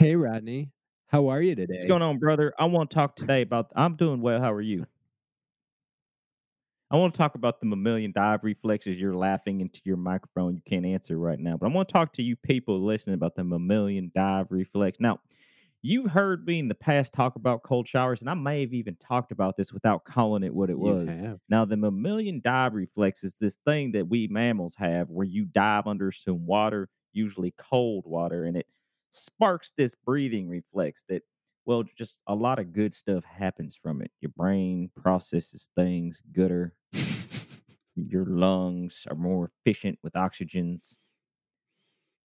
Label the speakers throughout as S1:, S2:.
S1: Hey, Rodney. How are you today?
S2: What's going on, brother? I want to talk today about. I'm doing well. How are you? I want to talk about the mammalian dive reflexes. You're laughing into your microphone. You can't answer right now, but I want to talk to you people listening about the mammalian dive reflex. Now, you've heard me in the past talk about cold showers, and I may have even talked about this without calling it what it
S1: You
S2: was.
S1: have.
S2: Now, the mammalian dive reflex is this thing that we mammals have where you dive under some water, usually cold water, and it sparks this breathing reflex that well, just a lot of good stuff happens from it. Your brain processes things gooder your lungs are more efficient with oxygens.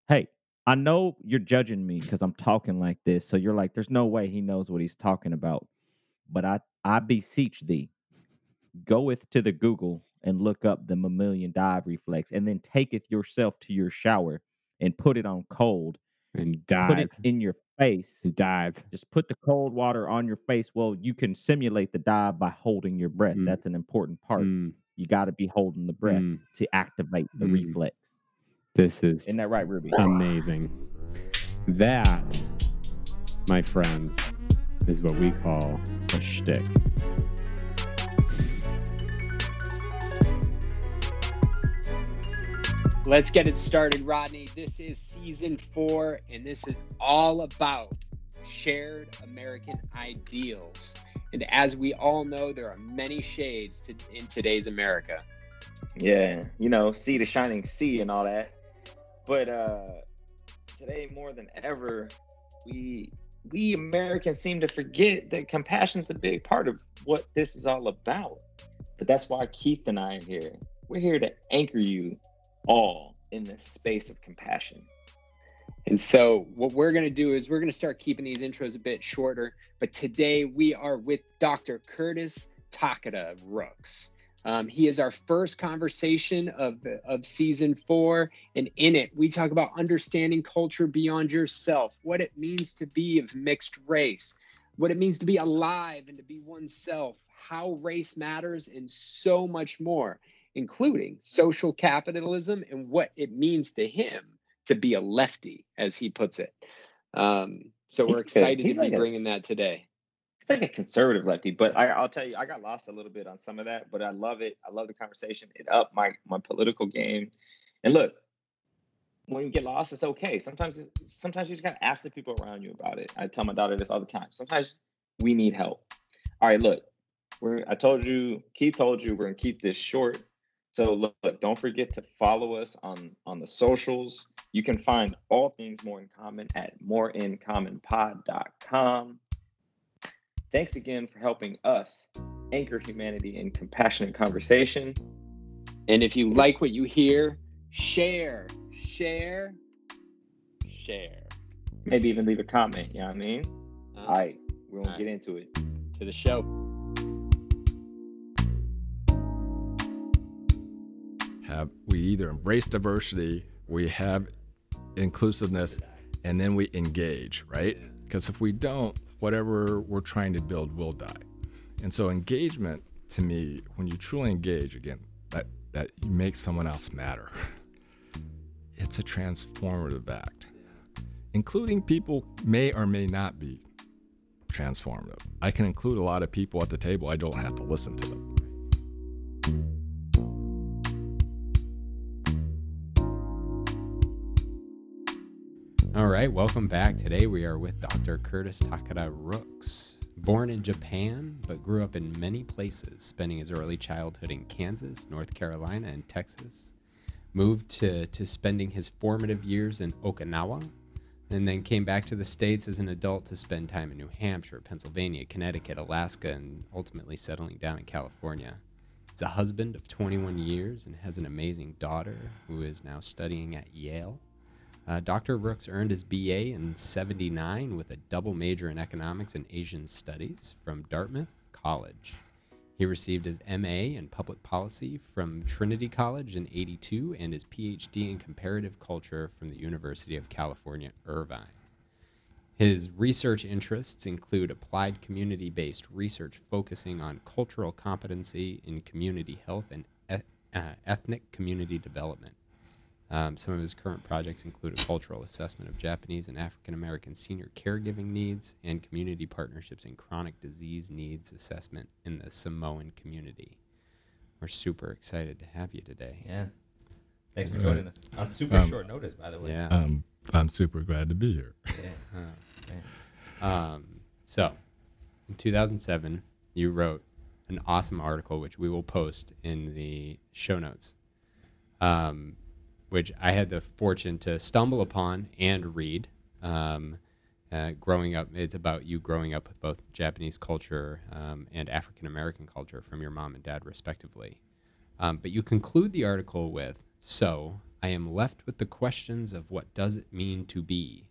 S2: Hey, I know you're judging me because I'm talking like this. So you're like, there's no way he knows what he's talking about. But I, I beseech thee, goeth to the Google and look up the mammalian dive reflex and then taketh yourself to your shower and put it on cold.
S1: And dive.
S2: Put it in your face.
S1: and dive.
S2: Just put the cold water on your face. Well, you can simulate the dive by holding your breath.
S1: Mm.
S2: That's an important part.
S1: Mm,
S2: You got to be holding the breath
S1: Mm.
S2: to activate the
S1: Mm.
S2: reflex.
S1: this is
S2: Isn't that right, Ruby?
S1: amazing. That, my friends, is what we call a shtick.
S3: Let's get it started, Rodney. This is season four, and this is all about shared American ideals. And as we all know, there are many shades to, in today's America.
S4: Yeah, you know, see the shining sea and all that. But uh today more than ever, we we Americans seem to forget that compassion's a big part of what this is all about. But that's why Keith and I are here. We're here to anchor you all in this space of compassion.
S3: And so, what we're going to do is we're going to start keeping these intros a bit shorter. But today, we are with Dr. Curtis Takada Rooks. Um, he is our first conversation of, of season four. And in it, we talk about understanding culture beyond yourself, what it means to be of mixed race, what it means to be alive and to be oneself, how race matters, and so much more, including social capitalism and what it means to him to be a lefty, as he puts it. Um, so
S4: He's
S3: we're excited to be
S4: like a-
S3: bringing that today.
S4: It's like a conservative lefty, but I, I'll tell you, I got lost a little bit on some of that, but I love it. I love the conversation. It upped my my political game. And look, when you get lost, it's okay. Sometimes, sometimes you just gotta ask the people around you about it. I tell my daughter this all the time. Sometimes we need help. All right, look, we're. I told you, Keith told you, we're gonna keep this short. So look, look, don't forget to follow us on on the socials. You can find all things more in common at moreincommonpod.com. Thanks again for helping us anchor humanity in compassionate conversation.
S3: And if you like what you hear, share, share, share.
S4: Maybe even leave a comment. You know what I mean?
S3: Uh,
S4: All right, we're gonna
S3: All
S4: get into it.
S3: to the show.
S5: Have we either embrace diversity, we have inclusiveness, and then we engage, right? Because if we don't, whatever we're trying to build will die. And so engagement to me, when you truly engage, again, that that you make someone else matter. It's a transformative act. Including people may or may not be transformative. I can include a lot of people at the table, I don't have to listen to them.
S6: All right, welcome back. Today we are with Dr. Curtis Takada Rooks. Born in Japan, but grew up in many places, spending his early childhood in Kansas, North Carolina, and Texas. Moved to, to spending his formative years in Okinawa, and then came back to the States as an adult to spend time in New Hampshire, Pennsylvania, Connecticut, Alaska, and ultimately settling down in California. He's a husband of 21 years and has an amazing daughter who is now studying at Yale. Uh, Dr. Rooks earned his BA in 79 with a double major in economics and Asian studies from Dartmouth College. He received his MA in public policy from Trinity College in 82 and his PhD in comparative culture from the University of California, Irvine. His research interests include applied community based research focusing on cultural competency in community health and uh, ethnic community development. Um, some of his current projects include a cultural assessment of Japanese and African American senior caregiving needs and community partnerships in chronic disease needs assessment in the Samoan community. We're super excited to have you today.
S2: Yeah. Thanks for
S5: Right.
S2: joining us on super
S5: Um,
S2: short notice, by the way.
S6: Yeah.
S5: Um, I'm super glad to be here.
S2: Yeah.
S6: Uh, um, so, in 2007, you wrote an awesome article, which we will post in the show notes, um, which I had the fortune to stumble upon and read. Um, uh, growing up, it's about you growing up with both Japanese culture um, and African American culture from your mom and dad, respectively. Um, but you conclude the article with So, I am left with the questions of what does it mean to be?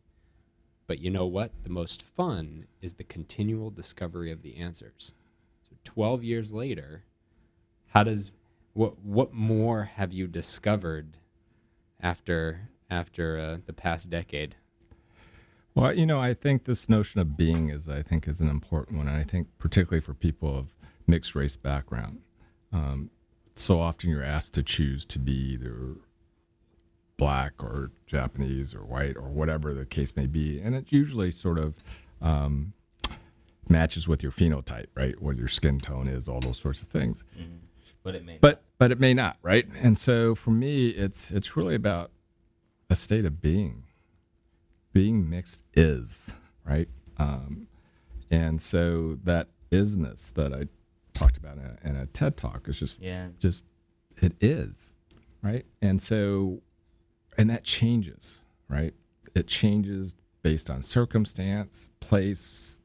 S6: But you know what? The most fun is the continual discovery of the answers. So 12 years later, how does what what more have you discovered after after uh, the past decade?
S5: Well, you know, I think this notion of being is, I think, is an important one, and I think particularly for people of mixed race background. Um, so often you're asked to choose to be either black or Japanese or white or whatever the case may be, and it usually sort of um, matches with your phenotype, right? What your skin tone is, all those sorts of things.
S2: Mhm. But it may
S5: But but it may not, right? And so for me, it's it's really about a state of being. Being mixed is right, um, and so that isness that I talked about in a, in a TED talk is just
S2: Yeah.
S5: just it is right and so and that changes right it changes based on circumstance place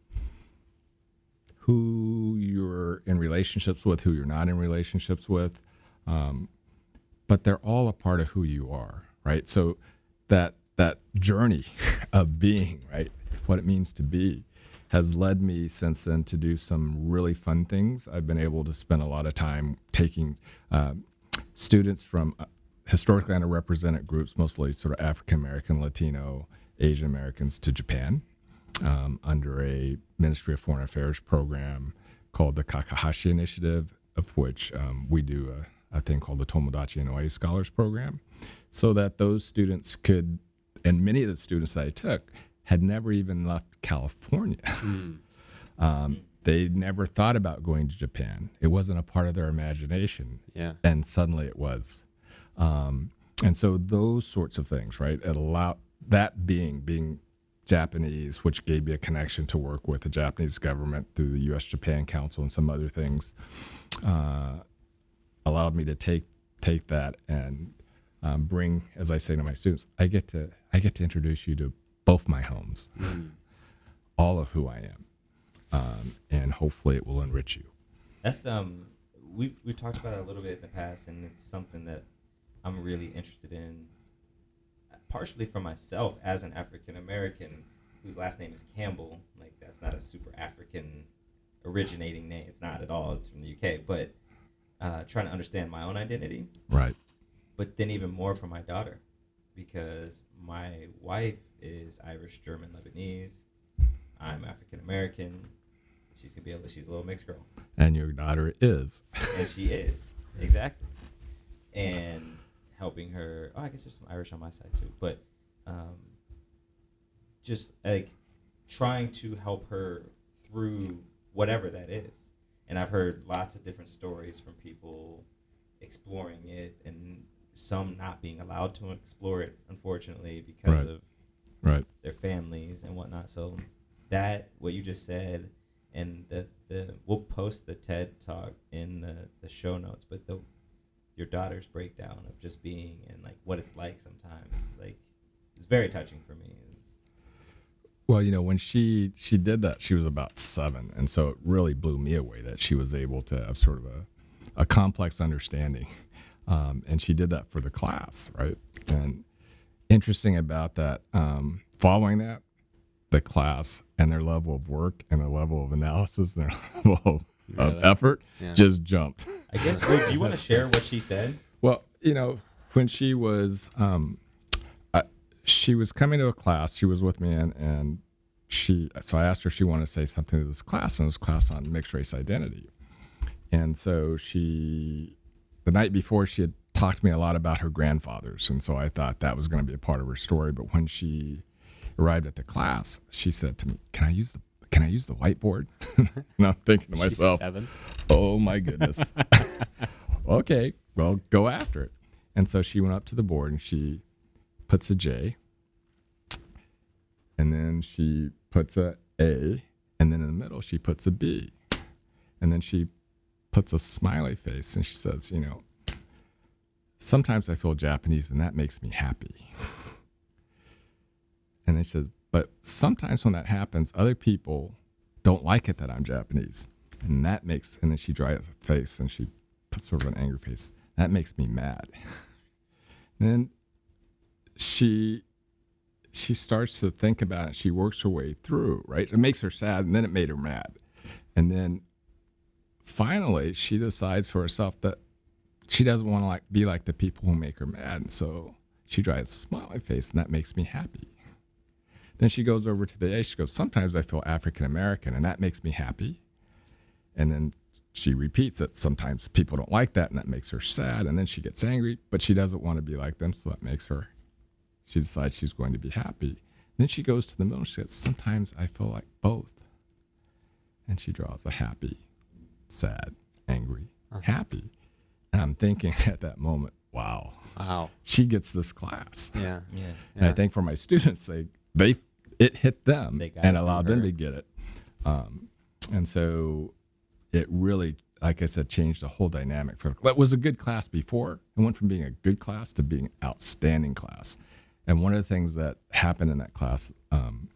S5: who you're in relationships with who you're not in relationships with um, but they're all a part of who you are right so that that journey of being right what it means to be has led me since then to do some really fun things. I've been able to spend a lot of time taking um, students from uh, historically underrepresented groups, mostly sort of African American, Latino, Asian Americans, to Japan um, under a Ministry of Foreign Affairs program called the Kakehashi Initiative, of which um, we do a, a thing called the Tomodachi Inouye Scholars Program, so that those students could, and many of the students that I took had never even left California. um, they never thought about going to Japan. It wasn't a part of their imagination,
S6: Yeah.
S5: and suddenly it was. Um, and so those sorts of things, right? It allowed that being being Japanese, which gave me a connection to work with the Japanese government through the U.S. Japan Council and some other things, uh, allowed me to take take that and um, bring, as I say to my students, I get to I get to introduce you to both my homes, all of who I am, um, and hopefully it will enrich you.
S2: That's um we we talked about it a little bit in the past and it's something that I'm really interested in partially for myself as an African American whose last name is Campbell. Like that's not a super African originating name. It's not at all. It's from the UK, but uh, trying to understand my own identity,
S5: Right.
S2: but then even more for my daughter because my wife is Irish, German, Lebanese. I'm African American. She's gonna be able. She's a little mixed girl
S5: And your daughter is.
S2: and she is exactly and helping her oh i guess there's some irish on my side too but um just like trying to help her through whatever that is and i've heard lots of different stories from people exploring it and some not being allowed to explore it unfortunately because
S5: Right.
S2: of
S5: Right.
S2: their families and whatnot. So that what you just said, and the the we'll post the TED talk in the the show notes. But the your daughter's breakdown of just being and like what it's like sometimes, like it's very touching for me. It's,
S5: Well, you know, when she she did that, she was about seven, and so it really blew me away that she was able to have sort of a a complex understanding, um, and she did that for the class, right? And interesting about that, um, following that, the class and their level of work and their level of analysis and their level of, of
S6: Really?
S5: effort
S6: Yeah.
S5: just jumped.
S2: I guess. Will, do you want to share what she said?
S5: Well, you know, when she was, um, I, she was coming to a class. She was with me, and and she. So I asked her if she wanted to say something to this class, and it was a class on mixed race identity. And so she, the night before, she had talked to me a lot about her grandfathers, and so I thought that was going to be a part of her story. But when she arrived at the class, she said to me, "Can I use the Can I use the whiteboard?" and I'm thinking to myself. "Oh my goodness." okay, well, go after it. And so she went up to the board and she puts a J, and then she puts a A, and then in the middle she puts a B, and then she puts a smiley face and she says, "You know." Sometimes I feel Japanese and that makes me happy. And then she says, but sometimes when that happens, other people don't like it that I'm Japanese. And that makes, and then she dries her face and she puts sort of an angry face. That makes me mad. And then she, she starts to think about it. She works her way through, right? It makes her sad and then it made her mad. And then finally she decides for herself that she doesn't want to like be like the people who make her mad. And so she tries a smiley face and that makes me happy. Then she goes over to the A. She goes, Sometimes I feel African American and that makes me happy. And then she repeats that sometimes people don't like that and that makes her sad. And then she gets angry, but she doesn't want to be like them. So that makes her, she decides she's going to be happy. Then she goes to the middle. She says, Sometimes I feel like both. And she draws a happy, sad, angry, uh-huh. happy. And I'm thinking at that moment, wow,
S6: Wow.
S5: she gets this class.
S6: Yeah.
S2: Yeah.
S5: And I think for my students, they they it hit them and allowed them to get it. Um, and so it really, like I said, changed the whole dynamic. For it was a good class before. It went from being a good class to being outstanding class. And one of the things that happened in that class, um,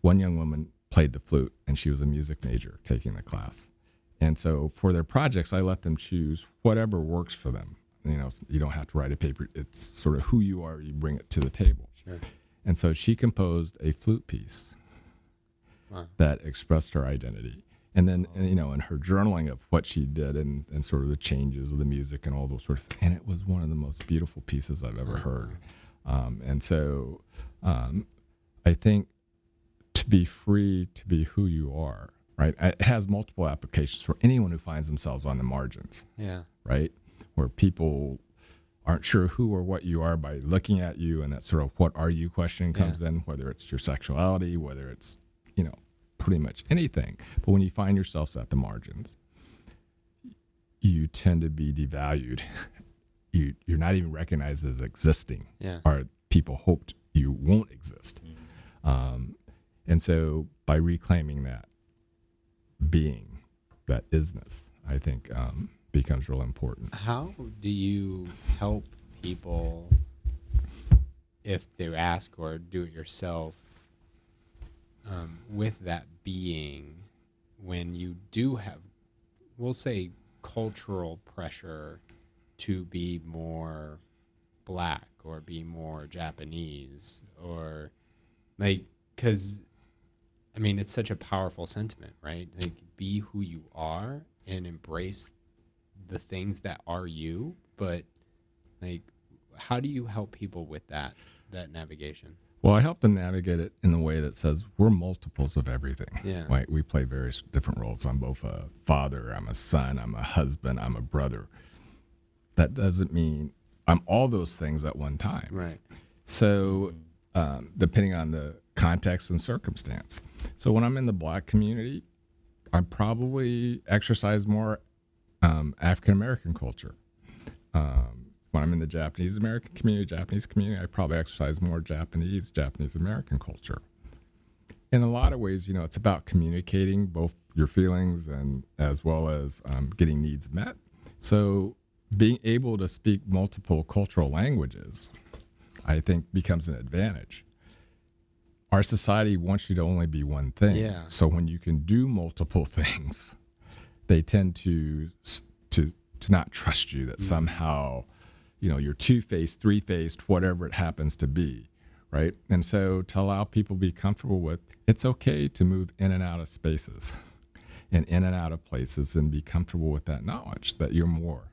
S5: one young woman played the flute, and she was a music major taking the class. And so for their projects, I let them choose whatever works for them. You know, you don't have to write a paper. It's sort of who you are. You bring it to the table.
S6: Sure.
S5: And so she composed a flute piece
S6: Wow.
S5: that expressed her identity. And then, and, you know, in her journaling of what she did and, and sort of the changes of the music and all those sorts of things. And it was one of the most beautiful pieces I've ever heard. Um, and so um, I think to be free to be who you are, right? It has multiple applications for anyone who finds themselves on the margins
S6: Yeah.
S5: right? Where people aren't sure who or what you are by looking at you, and that sort of what are you question comes in, whether it's your sexuality, whether it's, you know, pretty much anything. But when you find yourselves at the margins, you tend to be devalued. you you're not even recognized as existing,
S6: Yeah.
S5: or people hoped you won't exist. Um, and so by reclaiming that being, that isness, I think um, becomes real important.
S6: How do you help people if they ask or do it yourself um, with that being when you do have, we'll say, cultural pressure to be more black or be more Japanese or like, because I mean, it's such a powerful sentiment, right? Like, be who you are and embrace the things that are you. But, like, how do you help people with that that navigation?
S5: Well, I help them navigate it in the way that says we're multiples of everything.
S6: Yeah.
S5: Right. We play various different roles. I'm both a father, I'm a son, I'm a husband, I'm a brother. That doesn't mean I'm all those things at one time.
S6: Right.
S5: So, um, depending on the context and circumstance. So, when I'm in the black community, I probably exercise more um, African American culture. Um, when I'm in the Japanese American community, Japanese community, I probably exercise more Japanese, Japanese American culture. In a lot of ways, you know, it's about communicating both your feelings and as well as um, getting needs met. So, being able to speak multiple cultural languages, I think, becomes an advantage. Our society wants you to only be one thing.
S6: Yeah.
S5: So when you can do multiple things, they tend to to to not trust you. That mm. somehow, you know, you're two faced, three faced, whatever it happens to be, right? And so to allow people to be comfortable with, it's okay to move in and out of spaces, and in and out of places, and be comfortable with that knowledge that you're more,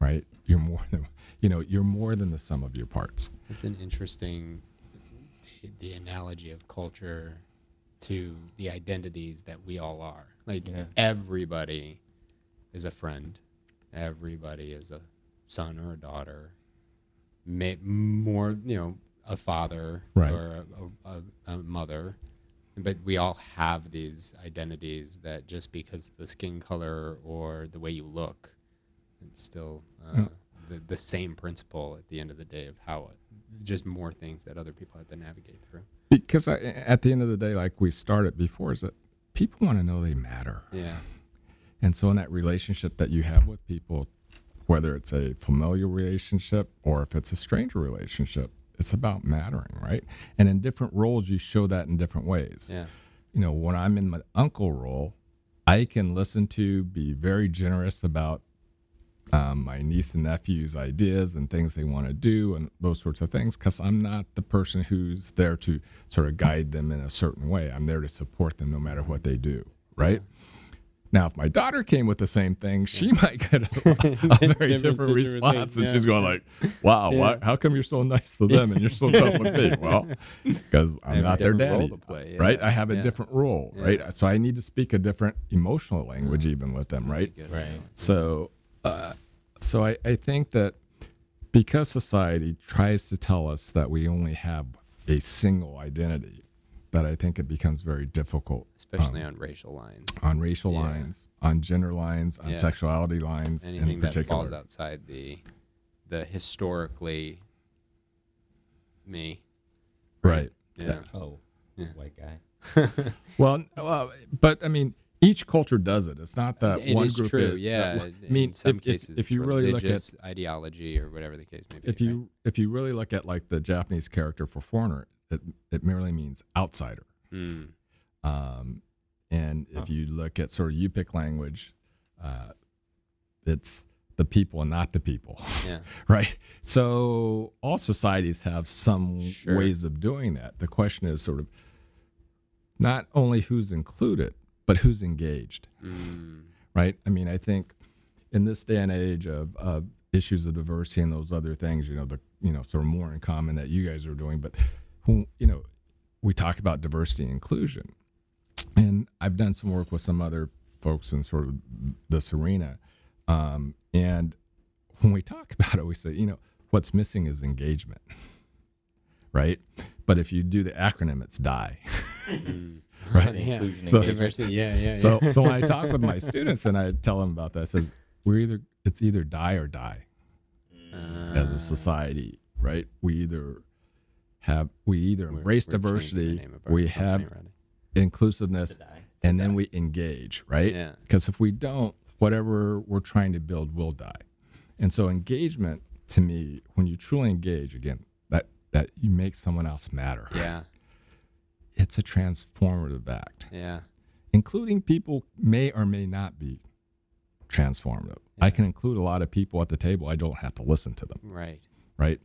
S5: right? You're more than you know. You're more than the sum of your parts.
S6: It's an interesting the analogy of culture to the identities that we all are. Like
S2: Yeah.
S6: everybody is a friend. Everybody is a son or a daughter, may, more you know a father
S5: Right.
S6: or a, a, a, a mother, but we all have these identities that just because the skin color or the way you look, it's still uh,
S5: Yeah.
S6: the, the same principle at the end of the day of how it, just more things that other people have to navigate through.
S5: Because I, at the end of the day, like we started before, is that people want to know they matter.
S6: Yeah.
S5: And so, in that relationship that you have with people, whether it's a familiar relationship or if it's a stranger relationship, it's about mattering, right? And in different roles, you show that in different ways.
S6: Yeah.
S5: You know, when I'm in my uncle role, I can listen to, be very generous about um, my niece and nephew's ideas and things they want to do and those sorts of things because I'm not the person who's there to sort of guide them in a certain way. I'm there to support them no matter what they do, right? Now, if my daughter came with the same thing, she might get a, a very
S6: Different
S5: different
S6: situation,
S5: response, and she's going like, "Wow, why, how come you're so nice to them and you're so tough with me?" Well, because I'm not their
S6: different role
S5: daddy,
S6: to play,
S5: right? I have a
S6: yeah.
S5: different role,
S6: Yeah.
S5: right? So I need to speak a different emotional language even with them, right?
S6: Good,
S2: Right.
S6: yeah.
S5: So, uh, so I, I think that because society tries to tell us that we only have a single identity, that I think it becomes very difficult,
S6: especially
S5: um,
S6: on racial lines.
S5: on racial
S6: Yeah.
S5: lines, on gender lines, on
S6: Yeah.
S5: sexuality lines,
S6: Anything
S5: in
S6: that
S5: particular.
S6: falls outside the the historically me.
S5: Right.
S6: Yeah.
S2: Oh,
S6: Yeah.
S2: white guy.
S5: Well, well, but I mean, each culture does it. It's not that
S6: It
S5: one
S6: is
S5: group.
S6: true.
S5: is-
S6: yeah.
S5: that- I mean,
S6: some
S5: if, if-
S6: cases,
S5: if, you
S6: it's
S5: really look at
S6: ideology or whatever the case may be.
S5: if you if you really look at like the Japanese character for foreigner, it it merely means outsider.
S6: right? Mm,
S5: Um, and if you look at sort of Yupik language, uh, it's the people and not the people,
S6: yeah.
S5: right? So all societies have some
S6: Sure.
S5: ways of doing that. The question is sort of not only who's included, but who's engaged,
S6: Mm,
S5: right? I mean, I think in this day and age of, of issues of diversity and those other things, you know, the you know sort of more in common that you guys are doing, but who, you know, we talk about diversity and inclusion, and I've done some work with some other folks in sort of this arena, um, and when we talk about it, we say, you know, what's missing is engagement, right? But if you do the acronym, it's die. Right.
S6: Yeah.
S2: Inclusion,
S5: So-
S6: Diversity. Yeah. Yeah.
S5: So,
S6: yeah.
S5: so when I talk with my students and I tell them about that, I says we're either it's either die or die as
S6: Uh,
S5: a society, right? We either have we either
S6: we're-
S5: embrace
S6: we're
S5: diversity,
S6: name of our
S5: we have
S6: already.
S5: inclusiveness, and then we engage, right?
S6: Yeah.
S5: Because if we don't, whatever we're trying to build will die. And so engagement to me, when you truly engage, again, that that you make someone else matter.
S6: Yeah.
S5: It's a transformative act.
S6: Yeah.
S5: including people may or may not be transformative. I can include a lot of people at the table. I don't have to listen to them,
S6: Right.
S5: right?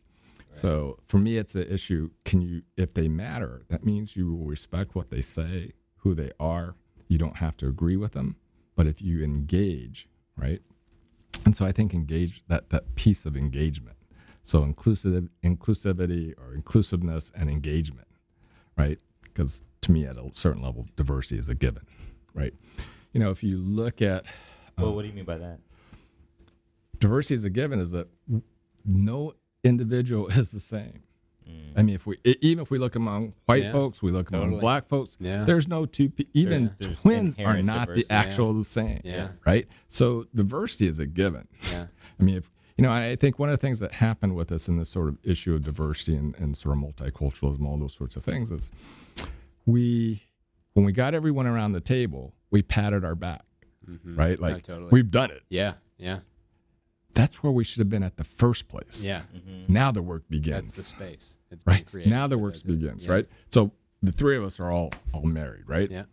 S5: So for me, it's an issue. Can you, if they matter, that means you will respect what they say, who they are. You don't have to agree with them, but if you engage, right? And so I think engage that that piece of engagement. So inclusive inclusivity or inclusiveness and engagement, right? Because to me, at a certain level, diversity is a given, right? You know, if you look at
S2: Well,
S5: um,
S2: what do you mean by that?
S5: diversity is a given, is that no individual is the same. I mean, if we even if we look among white
S6: Yeah,
S5: folks, we look among black folks.
S6: Yeah.
S5: There's no two. Pe- even
S2: There's
S5: twins are not
S2: diversity,
S5: the actual the same.
S6: Yeah.
S5: Right. So diversity is a given.
S6: Yeah.
S5: I mean, if you know, I think one of the things that happened with us in this sort of issue of diversity and, and sort of multiculturalism, all those sorts of things, is we when we got everyone around the table, we patted our back,
S6: Mhm.
S5: right?
S6: No,
S5: Like
S6: totally.
S5: we've done it.
S6: Yeah. Yeah.
S5: That's where we should have been at the first place.
S6: Yeah.
S5: Now the work begins.
S6: That's the space. It's been
S5: right
S6: created
S5: now the work begins.
S6: yeah.
S5: Right. So the three of us are all all married. Right.
S6: Yeah.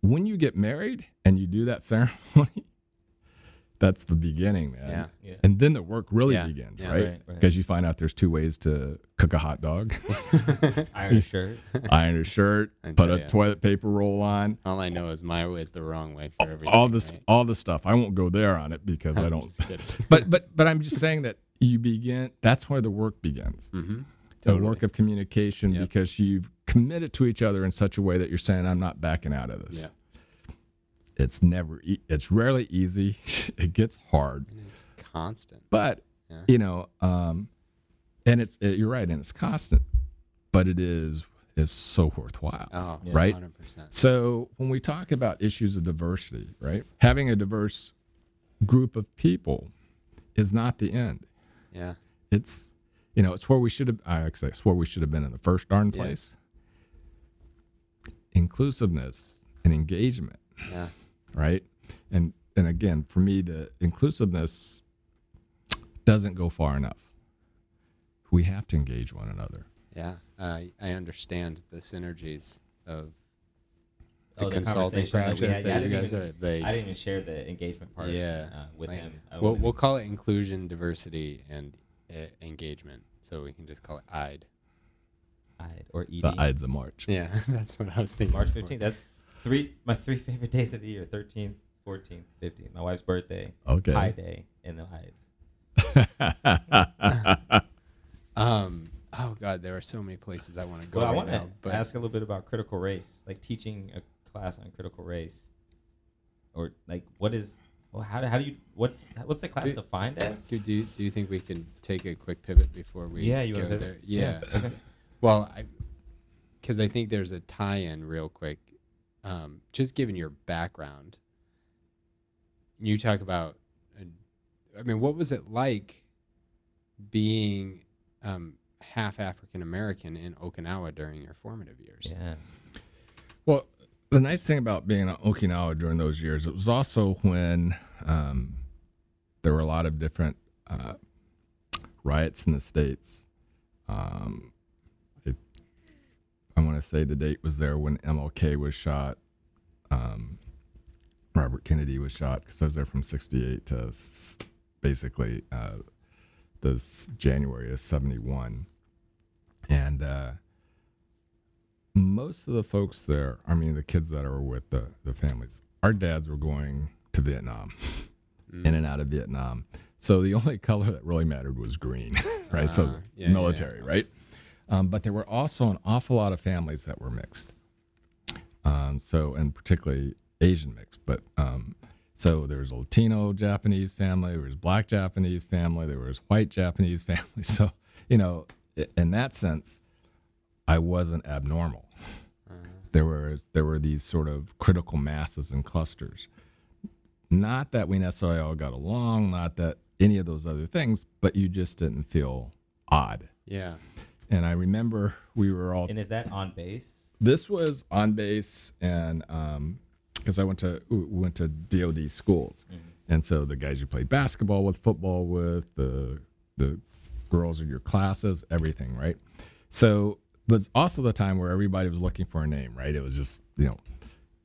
S5: When you get married and you do that ceremony, that's the beginning, man.
S6: Yeah.
S2: Yeah.
S5: And then the work really
S6: Yeah,
S5: begins,
S6: yeah.
S5: right?
S2: Right, right.
S5: Because you find out there's two ways to cook a hot dog:
S2: Iron a shirt.
S5: iron a shirt, put a
S6: ya.
S5: toilet paper roll on,
S6: All I know is my way is the wrong way for everything.
S5: all this,
S6: right?
S5: all the stuff. I won't go there on it because I
S6: I'm
S5: don't. But but but I'm just saying that you begin. That's where the work begins.
S6: Mhm.
S5: The work of communication
S6: Yep.
S5: because you've committed to each other in such a way that you're saying, "I'm not backing out of this." It's never e- it's rarely easy. it gets hard,
S6: And it's constant.
S5: but
S6: Yeah.
S5: you know, um, and it's it, you're right, and it's constant, but it is is so worthwhile.
S6: Oh,
S2: Yeah.
S5: Right.
S6: 100%.
S5: So when we talk about issues of diversity, right, having a diverse group of people is not the end.
S6: Yeah.
S5: It's you know, it's where we should have. I actually, it's where we should have been in the first darn
S6: Yeah.
S5: place. Inclusiveness and engagement,
S6: Yeah.
S5: Right? And and again, for me, the inclusiveness doesn't go far enough. We have to engage one another.
S6: Yeah. I I understand the synergies of the
S2: Oh, the
S6: consulting
S2: conversation that had,
S6: that
S2: yeah,
S6: you guys
S2: even-
S6: are. They,
S2: I didn't even share the engagement part.
S6: Yeah,
S2: uh, with
S6: like,
S2: him. I
S6: we'll, we'll call it inclusion, diversity, and uh, engagement. So we can just call it IDE.
S2: I'd- or ED.
S5: The Ides of March.
S6: Yeah, that's what I was thinking.
S2: March fifteenth. That's three my three favorite days of the year: thirteenth, fourteenth, fifteenth. My wife's birthday,
S5: Okay.
S2: Pi Day, in the Heights.
S6: Um. Oh God, there are so many places I want to go
S2: Well, I
S6: right
S2: want to.
S6: But
S2: ask a little bit about critical race, like teaching a class on critical race, or like what is, well, how, do- how do you what's what's the class
S6: Do-
S2: defined as?
S6: do, do, you, do you think we can take a quick pivot before we
S2: Yeah, you
S6: go there? Yeah.
S2: Yeah, okay.
S6: Well, I because I think there's a tie-in real quick. Um, just given your background, you talk about. uh, I mean, what was it like being um, half African American in Okinawa during your formative years?
S2: Yeah,
S5: Well, the nice thing about being on Okinawa during those years, it was also when um, there were a lot of different uh, riots in the states. Um, it, I want to say the date was there when MLK was shot. Um, Robert Kennedy was shot because I was there from '68 to s- basically uh, this January of '71, and. Uh, most of the folks there, I mean, the kids that are with the, the families, our dads were going to Vietnam,
S6: Mm.
S5: in and out of Vietnam. So the only color that really mattered was green, right? so
S6: Ah, yeah, yeah,
S5: military, right? Um, but there were also an awful lot of families that were mixed. Um, so, and particularly Asian mixed, but um, so there was a Latino Japanese family, there was black Japanese family, there was white Japanese family. So, you know, in that sense, I wasn't abnormal. There was there were these sort of critical masses and clusters. Not that we necessarily all got along, not that any of those other things, but you just didn't feel odd.
S6: Yeah.
S5: And I remember we were all
S2: and is that on base?
S5: this was on base and because I went to went to DoD schools, and so the guys you played basketball with, football with, the the girls in your classes, everything, right? So it was also the time where everybody was looking for a name, right? It was just you know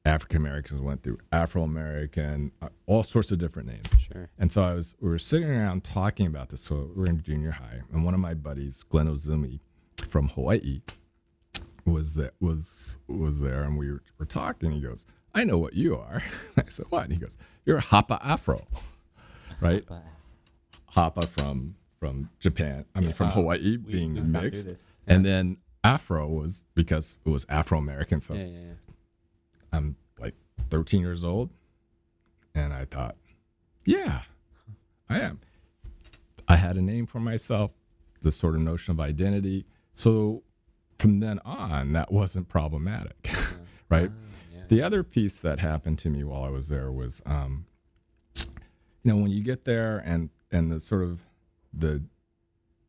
S5: African Americans went through Afro American, uh, all sorts of different names.
S6: Sure.
S5: And so I was, we were sitting around talking about this. So we we're in junior high, and one of my buddies, Glenn Ozumi, from Hawaii, was that was was there, and we were, were talking. He goes, "I know what you are." I said, "What?" And he goes, "You're a Hapa Afro, right? Hapa from from Japan. I mean, from
S6: Uh,
S5: Hawaii, being
S2: we've gone through
S5: mixed,
S2: this.
S5: and then Afro was because it was Afro American. So
S6: Yeah, yeah, yeah.
S5: I'm like 13 years old, and I thought, yeah, I am. I had a name for myself, this sort of notion of identity. So from then on, that wasn't problematic, right?
S6: Ah, yeah.
S5: The other piece that happened to me while I was there was, um, you know, when you get there and and the sort of the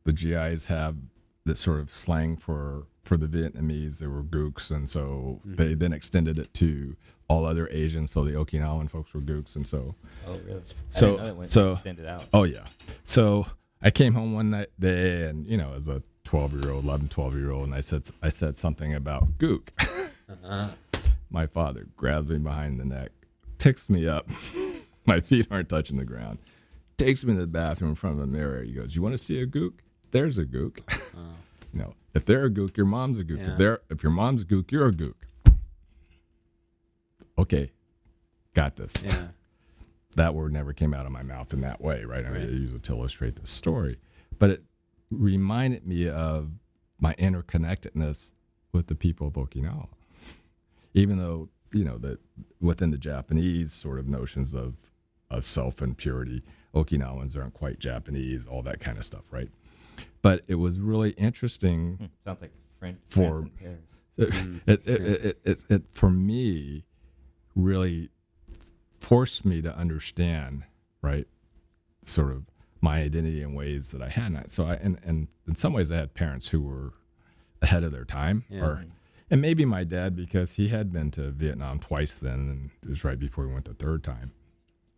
S5: the GIs have this sort of slang for for the Vietnamese. They were gooks, and so they then extended it to all other Asians. So the Okinawan folks were gooks, and so
S2: oh really?
S5: So-
S2: didn't know it went
S5: so-
S2: extended out.
S5: Oh yeah. So I came home one night day and you know, as a 12 year old, 11, 12 year old, and I said I said something about gook.
S6: Uh-huh.
S5: My father grabs me behind the neck, picks me up. My feet aren't touching the ground. Takes me to the bathroom in front of a mirror. He goes, "You want to see a gook? There's a gook. you know, if they're a gook, your mom's a gook.
S6: Yeah.
S5: If they're if your mom's a gook, you're a gook. Okay, got this
S6: Yeah.
S5: that word never came out of my mouth in that way, right? I mean,
S6: Right.
S5: I use it to illustrate the story, but it reminded me of my interconnectedness with the people of Okinawa. Even though you know that within the Japanese sort of notions of of self and purity, Okinawans aren't quite Japanese, all that kind of stuff, right? But it was really interesting
S2: Hmm, Sounds like French
S5: For-
S2: France and Paris.
S5: it,
S6: Mm,
S5: it, it, it, it, it for me really forced me to understand right sort of my identity in ways that i hadn't. So i and, and in some ways i had parents who were ahead of their time
S6: Yeah.
S5: or and maybe my dad because he had been to vietnam twice then and it was right before he went the third time.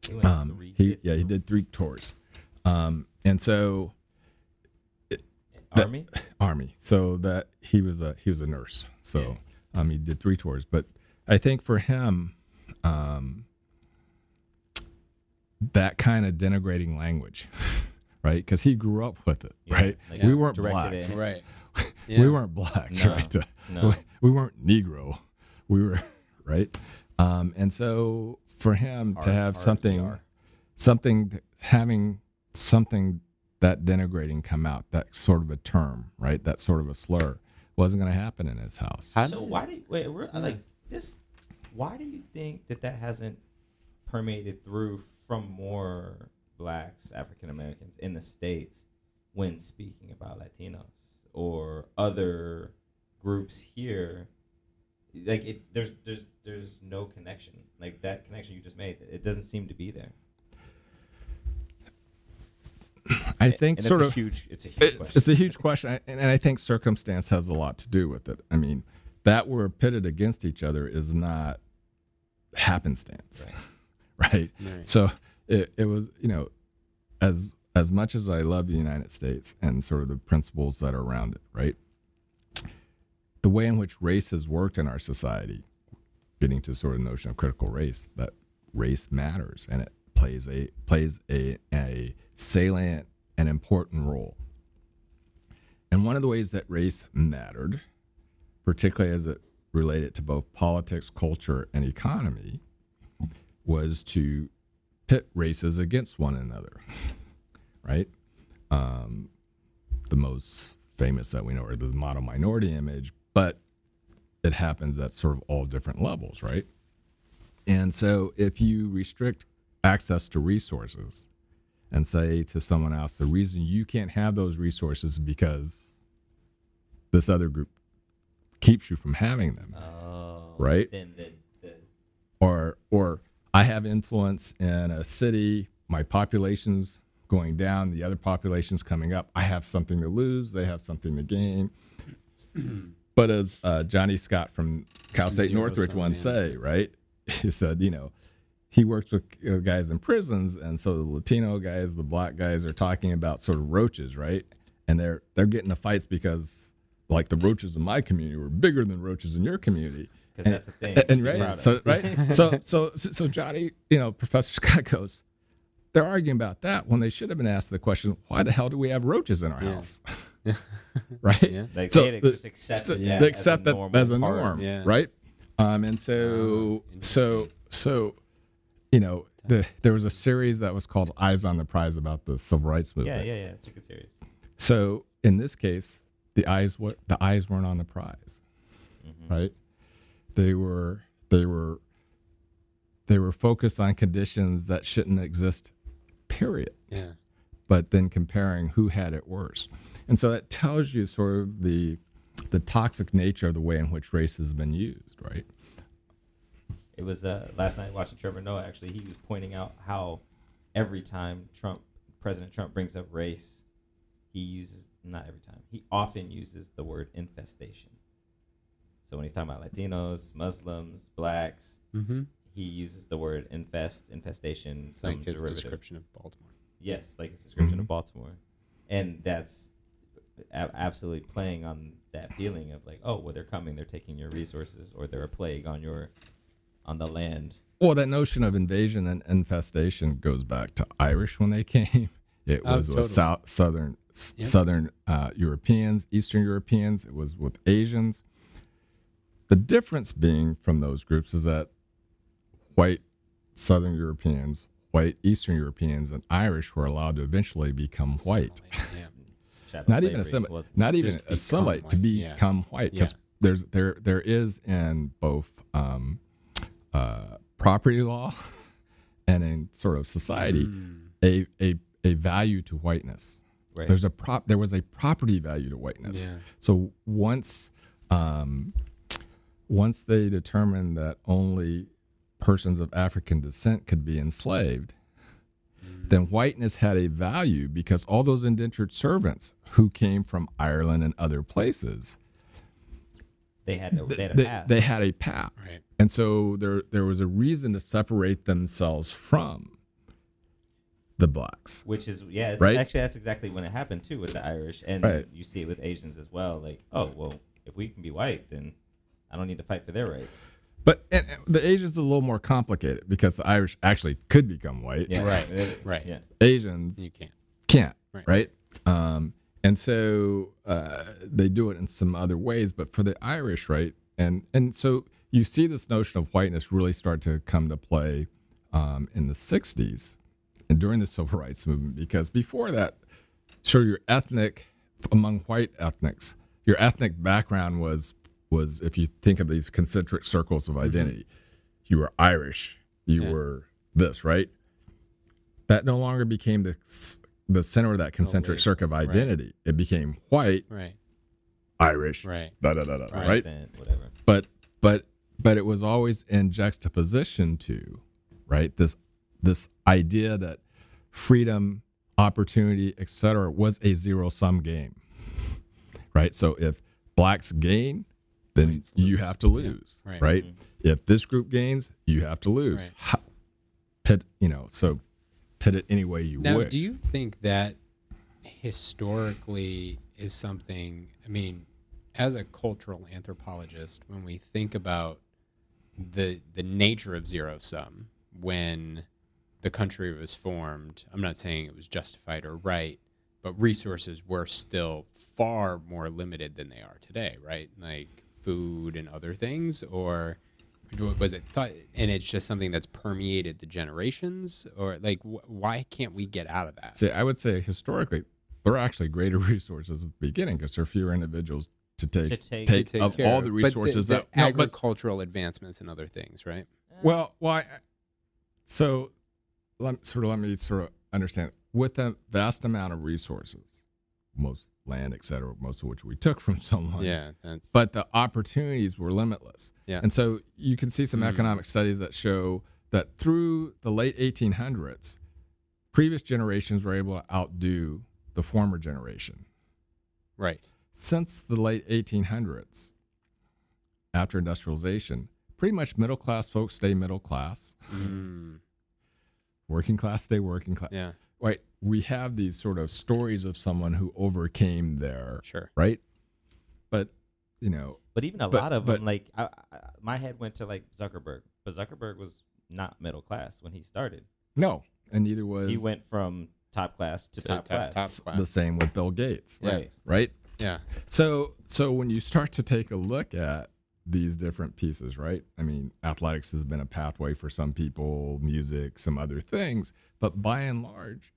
S2: He went
S5: um,
S2: three
S5: he yeah he did three tours. Um, and so that-
S2: Army.
S5: army. So that he was a he was a nurse. So um he did three tours. But i think for him um that kind of denigrating language right because he grew up with it
S2: Yeah,
S5: right
S2: like,
S5: we
S2: yeah,
S5: weren't
S2: directed
S5: blacks
S2: in.
S6: Right.
S5: we weren't blacks
S2: No,
S5: right
S2: no.
S5: we, we weren't negro we were right um and so for him to have
S2: hard
S5: something something having something that denigrating come out that sort of a term right that sort of a slur wasn't going to happen in his house
S6: How
S2: So
S6: did-
S2: why do you, wait? We're, like this. Why do you think that that hasn't permeated through from more blacks, African Americans in the states when speaking about Latinos or other groups here? Like it, there's there's there's no connection. Like that connection you just made, it doesn't seem to be there.
S5: i think
S2: and
S5: sort
S2: it's
S5: of
S2: a huge. It's a huge
S5: it's,
S2: question.
S5: it's a huge question I- and, and i think circumstance has a lot to do with it i mean that we're pitted against each other is not happenstance
S2: Right.
S5: right.
S6: Right.
S5: so it, it was you know as as much as i love the united states and sort of the principles that are around it right? The way in which race has worked in our society getting to sort of notion of critical race that race matters and it plays a plays a, a salient and important role. And one of the ways that race mattered particularly as it related to both politics culture and economy was to pit races against one another, right? Um, the most famous that we know are the model minority image, but it happens at sort of all different levels, right? And so if you restrict access to resources and say to someone else, the reason you can't have those resources is because this other group keeps you from having them
S2: Oh,
S5: Right?
S2: Then the, the
S5: or or I have influence in a city, my population's going down, the other population's coming up. I have something to lose, they have something to gain. but as uh, Johnny Scott from Cal State Northridge once say, right? He said, you know, he works with uh, guys in prisons, and so the Latino guys, the black guys, are talking about sort of roaches, right? And they're they're getting the fights because like the roaches in my community were bigger than roaches in your community.
S2: Because
S5: And-
S2: that's the thing.
S5: and, and right, so right, so so so so Johnny, you know, Professor Scott goes, they're arguing about that when they should have been asked the question, why the hell do we have roaches in our
S6: Yeah.
S5: house? right?
S6: Yeah.
S2: Like
S5: So
S2: they just accepted
S5: So
S2: that
S5: they accept that as a norm,
S6: Yeah.
S5: right? Um, and so
S6: Oh,
S5: so so, you know, the there was a series that was called Eyes on the Prize about the civil rights movement.
S2: yeah, yeah. Yeah. It's a good series.
S5: So in this case, the eyes what the eyes weren't on the prize,
S2: Mhm.
S5: right? They were they were they were focused on conditions that shouldn't exist, period.
S6: Yeah.
S5: But then comparing who had it worse, and so that tells you sort of the the toxic nature of the way in which race has been used, right?
S2: It was uh, last night watching Trevor Noah. Actually, he was pointing out how every time Trump, President Trump, brings up race, he uses not every time. He often uses the word infestation. So when he's talking about Latinos, Muslims, blacks,
S6: Mm-hmm.
S2: he uses the word infest, infestation, some
S6: like his
S2: derivative.
S6: description of Baltimore.
S2: Yes, like his description
S5: Mhm.
S2: of Baltimore, and that's a- absolutely playing on that feeling of like, oh, well, they're coming, they're taking your resources, or they're a plague on your, on the land.
S5: Well, that notion of invasion and infestation goes back to Irish when they came. It
S6: Oh,
S5: was with. South, Southern s-
S6: Yep.
S5: Southern uh, Europeans, Eastern Europeans. It was with Asians. The difference being from those groups is that white Southern Europeans, white Eastern Europeans, and Irish were allowed to eventually become white.
S6: Yeah.
S5: Not even assimilate, not even assimilate to
S6: white, yeah.
S5: become white because
S6: Yeah.
S5: there's there there is in both um, uh, property law and in sort of society
S6: Mm.
S5: a, a a value to whiteness.
S2: Right.
S5: There's a prop. There was a property value to whiteness.
S6: Yeah.
S5: So once, um, once they determined that only persons of African descent could be enslaved, mm. then whiteness had a value because all those indentured servants who came from Ireland and other places,
S2: they had a, they had a
S5: they,
S2: path.
S5: they had a path.
S6: Right.
S5: And so there there was a reason to separate themselves from the blacks.
S2: which is yeah, it's,
S5: Right?
S2: actually that's exactly when it happened too with the Irish, and
S5: Right.
S2: you see it with Asians as well. Like, oh well, if we can be white, then I don't need to fight for their rights.
S5: But and, and the Asians are a little more complicated because the Irish actually could become white.
S2: Yeah,
S6: Right, right.
S2: Yeah,
S5: Asians
S6: You can't.
S5: can't,
S6: Right.
S5: right? Um, and so uh, they do it in some other ways, but for the Irish, right? And and so you see this notion of whiteness really start to come to play um, in the '60s and during the civil rights movement, because before that, sure, your ethnic among white ethnics, your ethnic background was was if you think of these concentric circles of mm-hmm. identity, you were Irish, you
S6: Yeah.
S5: were this, right? That no longer became the the center of that concentric
S6: wait,
S5: circle of
S6: right.
S5: identity. It became white,
S6: Right.
S5: Irish,
S6: Right.
S5: da da da da,
S6: Right.
S5: right?
S2: Whatever.
S5: But but but it was always in juxtaposition to, right? This this idea that freedom, opportunity, etc., was a zero sum game, right? So if blacks gain, then you have to
S6: Yeah,
S5: lose,
S6: right.
S5: right? Mm-hmm. If this group gains, you have to lose.
S6: Right.
S5: Pit, you know, so pit it any way you
S6: Now,
S5: wish.
S6: do you think that historically is something? I mean, as a cultural anthropologist, when we think about the the nature of zero sum when the country was formed, I'm not saying it was justified or right, but resources were still far more limited than they are today, right? Like food and other things, or was it thought? And it's just something that's permeated the generations, or like, wh- why can't we get out of that?
S5: See, I would say historically, there are actually greater resources at the beginning because there are fewer individuals to take
S2: To take-
S5: take,
S6: take
S5: of
S6: care
S5: all
S6: of.
S5: the
S6: But
S5: resources
S6: the,
S5: that
S6: the
S5: no, but
S6: agricultural advancements and other things, right? Uh.
S5: well, why? So, let, sort of let me sort of understand. With a vast amount of resources, most land, et cetera, most of which we took from someone,
S6: Yeah, that's
S5: but the opportunities were limitless.
S6: Yeah.
S5: And so you can see some
S6: Mm.
S5: economic studies that show that through the late 1800s, previous generations were able to outdo the former generation.
S6: right.
S5: Since the late 1800s, after industrialization, pretty much middle class folks stay middle class,
S6: Mm,
S5: working class stay working class.
S6: yeah,
S5: Right. We have these sort of stories of someone who overcame their,
S6: sure.
S5: right? But, you know,
S2: But even a
S5: But-
S2: lot of
S5: but-
S2: them, like I, I, my head went to like Zuckerberg, but Zuckerberg was not middle class when he started.
S5: no. And neither was
S2: He went from top class to,
S6: To
S2: top,
S6: top-
S2: class.
S6: top-
S5: the same with Bill Gates.
S6: Yeah.
S2: Right.
S5: Right.
S6: Yeah,
S5: So so when you start to take a look at these different pieces, right? I mean, athletics has been a pathway for some people, music, some other things, but by and large,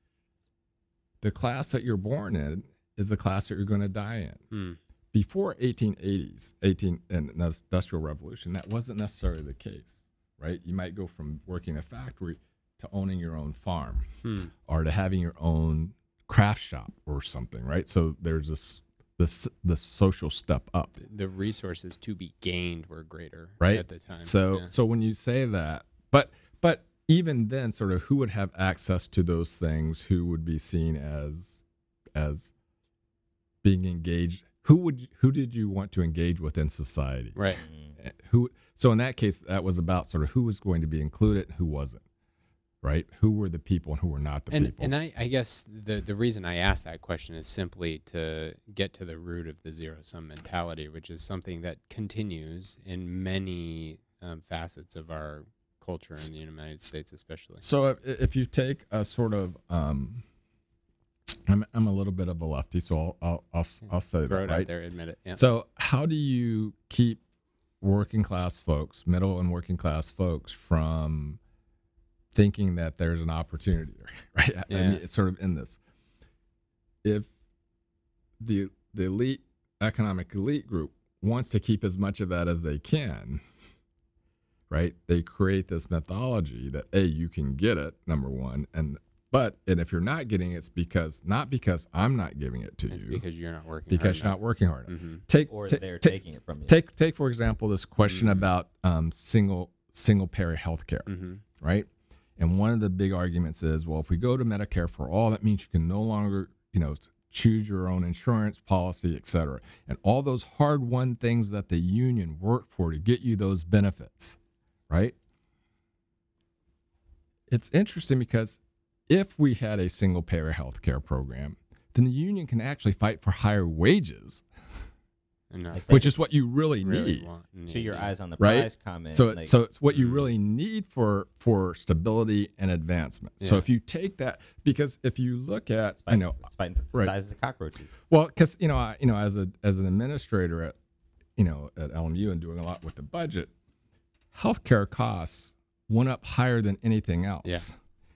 S5: the class that you're born in is the class that you're going to die in.
S6: Hmm.
S5: Before 1880s, 18 and the industrial revolution, that wasn't necessarily the case, right? You might go from working a factory to owning your own farm
S6: Hmm.
S5: or to having your own craft shop or something, right? So there's this this the social step up,
S6: the resources to be gained were greater
S5: right?
S6: at the time.
S5: So
S6: yeah.
S5: so when you say that, but but even then, sort of who would have access to those things? Who would be seen as as being engaged? Who would who did you want to engage with in society?
S6: right.
S5: Eh, Who? So in that case, that was about sort of who was going to be included, and who wasn't, right? Who were the people and who were not the
S6: and
S5: people?
S6: and I, I guess the the reason I asked that question is simply to get to the root of the zero sum mentality, which is something that continues in many um, facets of our culture in the United States, especially.
S5: So if, if you take a sort of, um, I'm, I'm a little bit of a lefty, so I'll I'll I'll, I'll say
S6: Throw
S5: that
S6: it
S5: right.
S6: out there, admit it. Yeah.
S5: So how do you keep working class folks, middle and working class folks, from thinking that there's an opportunity there, right? I- I mean, it's sort of in this. If the the elite economic elite group wants to keep as much of that as they can, right? They create this mythology that a you can get it number one, and but and if you're not getting it, it's because not because I'm not giving it to
S6: It's
S5: you,
S6: because you're not working.
S5: because you're not working hard. enough.
S6: hmm
S5: Take
S2: or
S5: ta-
S2: they're
S5: ta-
S2: taking it from you.
S5: take take for example this question
S6: Mhm.
S5: about um, single single payer health care
S6: hmm
S5: right and one of the big arguments is well if we go to medicare for all that means you can no longer you know choose your own insurance policy et cetera. And all those hard won things that the union worked for to get you those benefits right? It's interesting because if we had a single payer health care program then the union can actually fight for higher wages
S6: And not
S2: Like
S5: which is what you really,
S6: really
S5: need
S6: want.
S2: to your eyes on the
S5: Right?
S2: prize comment.
S5: so
S2: like,
S5: so it's what you
S6: Mm.
S5: really need for for stability and advancement so if you take that because if you look at
S2: it's
S5: i know
S2: it's fighting for
S5: right.
S2: size of cockroaches.
S5: well because you know I, you know as a as an administrator at you know at lmu and doing a lot with the budget healthcare costs went up higher than anything else
S6: Yeah.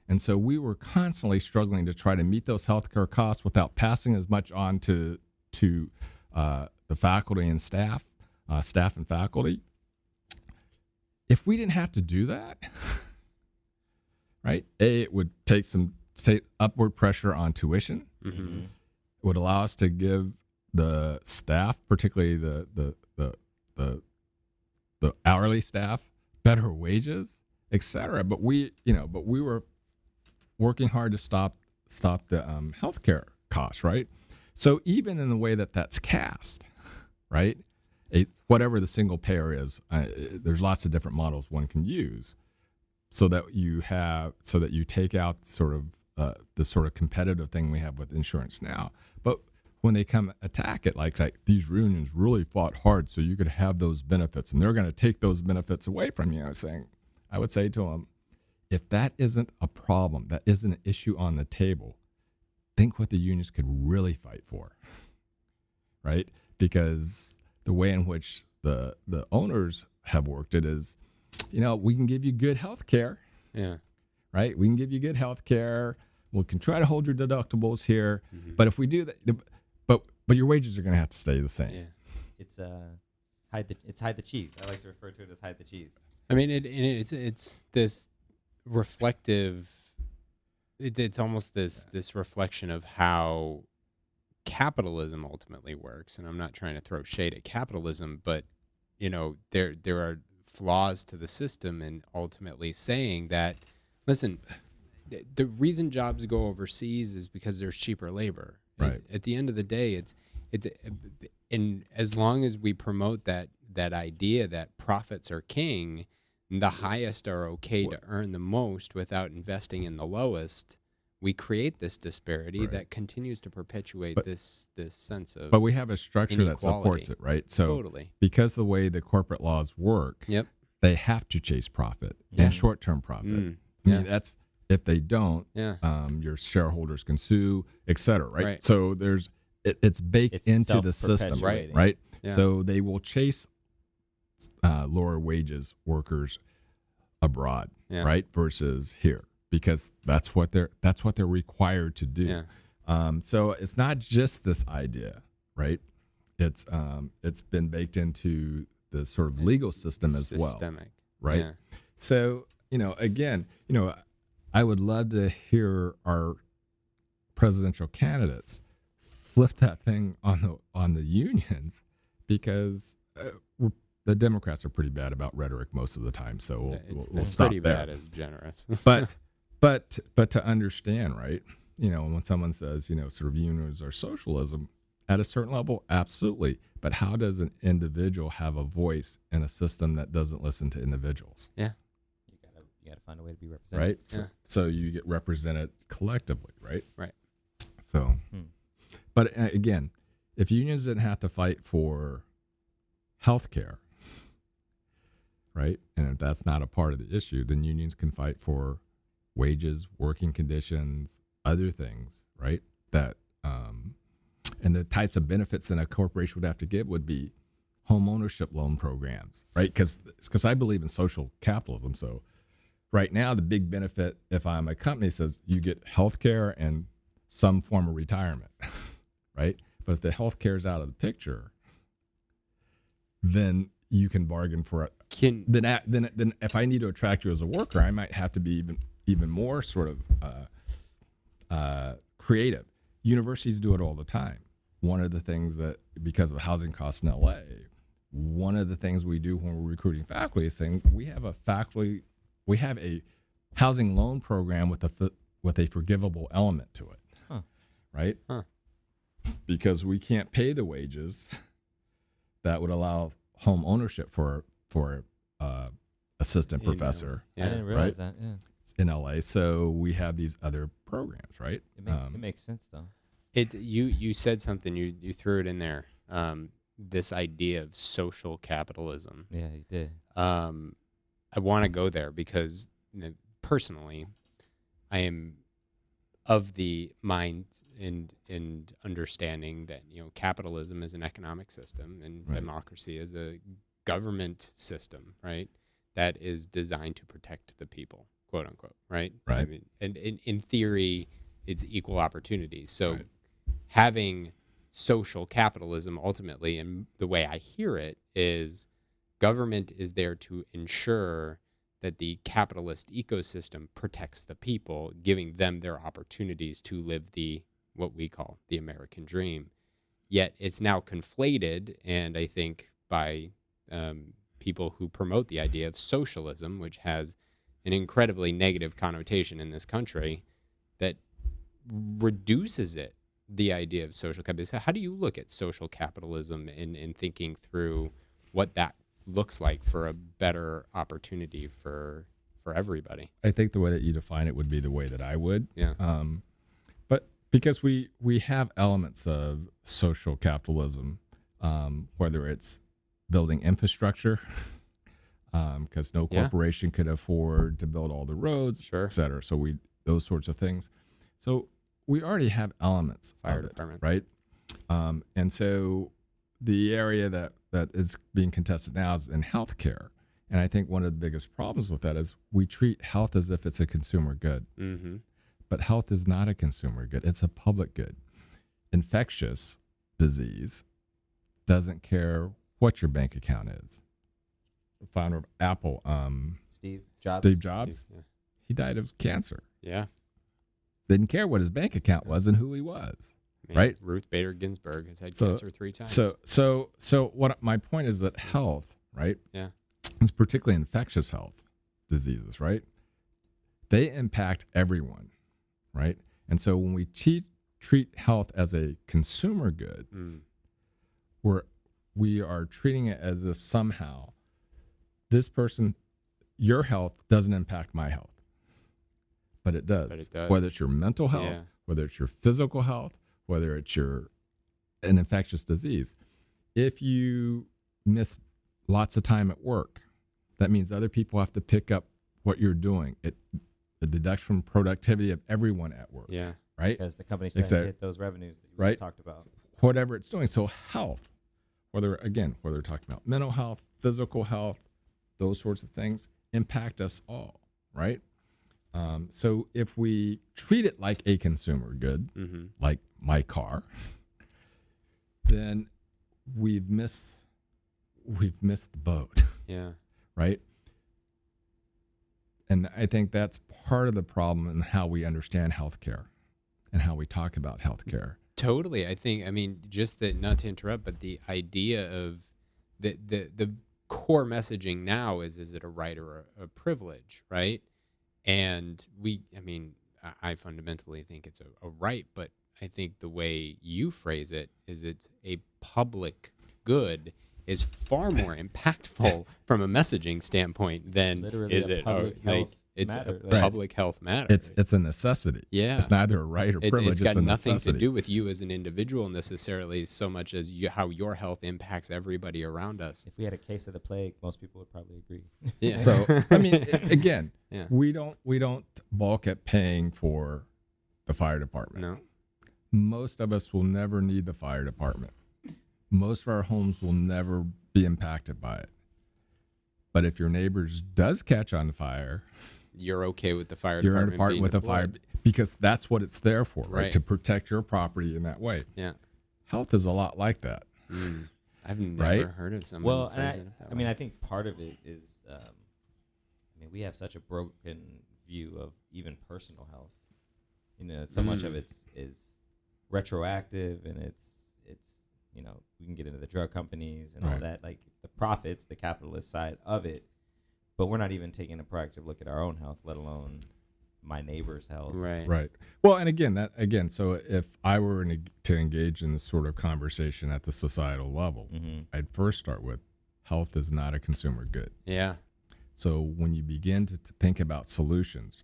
S5: and so we were constantly struggling to try to meet those healthcare costs without passing as much on to to uh, the faculty and staff, uh, staff and faculty. If we didn't have to do that, right? A, it would take some say, upward pressure on tuition.
S6: hmm
S5: It would allow us to give the staff, particularly the the the the, the hourly staff, better wages, et cetera. But we, you know, but we were working hard to stop stop the um, healthcare costs, right? So even in the way that that's cast, right? Whatever the single payer is, uh, there's lots of different models one can use, so that you have so that you take out sort of uh, the sort of competitive thing we have with insurance now. But when they come attack it, like like these unions really fought hard so you could have those benefits, and they're going to take those benefits away from you. I was saying, I would say to them, if that isn't a problem, that isn't an issue on the table, think what the unions could really fight for, right? Because the way in which the the owners have worked it is, you know, we can give you good health care,
S6: Yeah.
S5: right? We can give you good health care. We can try to hold your deductibles here,
S6: Mhm.
S5: but if we do that, but but your wages are going to have to stay the same.
S6: Yeah.
S2: It's uh, hide the it's hide the cheese. I like to refer to it as hide the cheese.
S6: I mean, it, and it's it's this reflective. It, it's almost this this reflection of how capitalism ultimately works. And I'm not trying to throw shade at capitalism, but you know, there there are flaws to the system, and ultimately saying that, listen, th- the reason jobs go overseas is because there's cheaper labor. At-
S5: Right.
S6: At, the end of the day, it's it's and as long as we promote that that idea that profits are king, the highest are okay to earn the most without investing in the lowest. We create this disparity
S5: Right.
S6: that continues to perpetuate
S5: But-
S6: this this sense of
S5: But we have a structure that supports it, right? So
S6: totally.
S5: because the way the corporate laws work,
S6: Yep.
S5: they have to chase profit
S6: Yeah.
S5: and short-term profit.
S6: Mm,
S5: I mean,
S6: yeah.
S5: that's if they don't,
S6: yeah.
S5: um, your shareholders can sue, et cetera, right?
S6: Right.
S5: So there's it, it's baked
S2: It's
S5: into the system,
S2: self-perpetuating.
S5: right?
S6: Yeah.
S5: So they will chase uh, lower wages workers abroad,
S6: Yeah.
S5: right? Versus here because that's what they're that's what they're required to do.
S6: Yeah.
S5: Um, so it's not just this idea, right? It's um, it's been baked into the sort of legal system as well,
S6: Systemic.
S5: right?
S6: Yeah.
S5: So, you know, again, you know, I would love to hear our presidential candidates flip that thing on the on the unions because uh, we're, the Democrats are pretty bad about rhetoric most of the time. So we'll, we'll, we'll
S6: it's
S5: stop
S6: pretty
S5: there.
S6: bad as generous.
S5: But but but to understand, right? You know, when someone says, you know, sort of unions are socialism, at a certain level, absolutely. But how does an individual have a voice in a system that doesn't listen to individuals?
S2: Yeah, you gotta you gotta find a way to be represented.
S5: right? So,
S6: Yeah.
S5: so you get represented collectively, right?
S6: Right.
S5: So,
S2: Hmm.
S5: but uh, again, if unions didn't have to fight for health care, right? And if that's not a part of the issue, then unions can fight for wages, working conditions, other things, right? That, um, and the types of benefits that a corporation would have to give would be home ownership loan programs, right? Because because I believe in social capitalism. So right now, the big benefit if I'm a company says you get health care and some form of retirement, right? But if the health care is out of the picture, then you can bargain for
S6: Can
S5: then then then if I need to attract you as a worker, I might have to be even even more sort of uh, uh, creative. Universities do it all the time. One of the things that because of housing costs in LA, one of the things we do when we're recruiting faculty is saying we have a faculty, we have a housing loan program with a with a forgivable element to it,
S2: Huh.
S5: right?
S6: Huh.
S5: Because we can't pay the wages that would allow home ownership for for uh, assistant
S6: In, uh,
S5: professor
S2: I
S6: yeah.
S2: didn't realize
S5: right?
S2: that. Yeah,
S5: in LA. So we have these other programs, right?
S2: it, make,
S5: Um,
S2: it makes sense though.
S6: It you you said something you you threw it in there. Um, this idea of social capitalism.
S2: Yeah, you did.
S6: Um, I want to go there because you know, personally, I am of the mind and and understanding that you know capitalism is an economic system and
S5: Right.
S6: democracy is a government system, right? That is designed to protect the people, quote unquote, right?
S5: Right.
S6: I mean, and in, in theory, it's equal opportunities. So
S5: Right.
S6: having social capitalism ultimately, and the way I hear it is government is there to ensure that the capitalist ecosystem protects the people, giving them their opportunities to live the what we call the American dream. Yet it's now conflated, and I think by um, people who promote the idea of socialism, which has an incredibly negative connotation in this country, that reduces it the idea of social capitalism. How do you look at social capitalism in, in thinking through what that looks like for a better opportunity for for everybody?
S5: I think the way that you define it would be the way that I would.
S6: Yeah.
S5: Um, but because we we have elements of social capitalism, um, whether it's building infrastructure, because no
S6: Yeah.
S5: corporation could afford to build all the roads,
S6: Sure.
S5: et cetera. So we those sorts of things. So we already have elements
S6: Fire
S5: of it, right? Um, and so the area that that is being contested now is in healthcare. And I think one of the biggest problems with that is we treat health as if it's a consumer good,
S6: Mm-hmm.
S5: but health is not a consumer good. It's a public good. Infectious disease doesn't care what your bank account is. Founder of Apple, um,
S2: Steve Jobs.
S5: Steve Jobs,
S6: Yeah.
S5: he died of cancer.
S6: yeah.
S5: Didn't care what his bank account was and who he was.
S6: Man,
S5: Right.
S6: Ruth Bader Ginsburg has had
S5: So-
S6: cancer three times.
S5: So, so, so what my point is that health, right?
S6: Yeah.
S5: It's particularly infectious health diseases, right? They impact everyone, right? And so when we te- treat health as a consumer good,
S6: Mm,
S5: we're we are treating it as if somehow this person, your health doesn't impact my health, but it does.
S6: But it does.
S5: Whether it's your mental health,
S6: Yeah.
S5: whether it's your physical health, whether it's your an infectious disease. If you miss lots of time at work, that means other people have to pick up what you're doing. It the deduction from productivity of everyone at work,
S6: yeah.
S5: right?
S2: because the company trying
S5: Exact-
S2: to hit those revenues that you
S5: Right.
S2: just talked about.
S5: whatever it's doing. So health, whether again, whether we're talking about mental health, physical health, those sorts of things impact us all, right? Um, so if we treat it like a consumer good,
S6: Mm-hmm.
S5: like my car, then we've missed we've missed the boat,
S6: Yeah.
S5: right? And I think that's part of the problem in how we understand healthcare and how we talk about healthcare.
S6: Totally. I think I mean just that not to interrupt, but the idea of the the the core messaging now is is it a right or a, a privilege, right? And we I mean, I, I fundamentally think it's a, a right, but I think the way you phrase it is it's a public good is far more impactful from a messaging standpoint than
S2: literally
S6: is
S2: a
S6: it
S2: public
S6: oh, like
S2: health
S6: it's
S2: matter,
S6: a
S2: like-
S6: public health matter.
S5: It's it's a necessity.
S6: yeah.
S5: It's neither a right or
S6: It's,
S5: privilege.
S6: it's got
S5: a
S6: nothing to do with you as an individual necessarily so much as you, how your health impacts everybody around us.
S2: If we had a case of the plague, most people would probably agree.
S6: Yeah.
S5: So I mean, again,
S6: Yeah.
S5: we don't we don't balk at paying for the fire department.
S6: no.
S5: Most of us will never need the fire department. Most of our homes will never be impacted by it. But if your neighbors does catch on fire,
S6: You're okay with the fire
S5: you're in a
S6: department
S5: part
S6: being
S5: with a fire because that's what it's there for, right?
S6: Right.
S5: To protect your property in that way.
S6: Yeah.
S5: Health is a lot like that.
S6: Mm. I've never
S5: Right?
S6: heard of someone.
S2: well, and I,
S6: phrasing it that
S2: I mean. I think part of it is, um, I mean, we have such a broken view of even personal health. You know, so much of
S6: Mm.
S2: it's is retroactive, and it's it's you know we can get into the drug companies and all that, like the profits, the capitalist side of it. But we're not even taking a proactive look at our own health, let alone my neighbor's health.
S6: right.
S5: Right. Well, and again, that again, so if I were in, to engage in this sort of conversation at the societal level,
S2: Mm-hmm.
S5: I'd first start with health is not a consumer good.
S6: Yeah.
S5: So when you begin to, to think about solutions,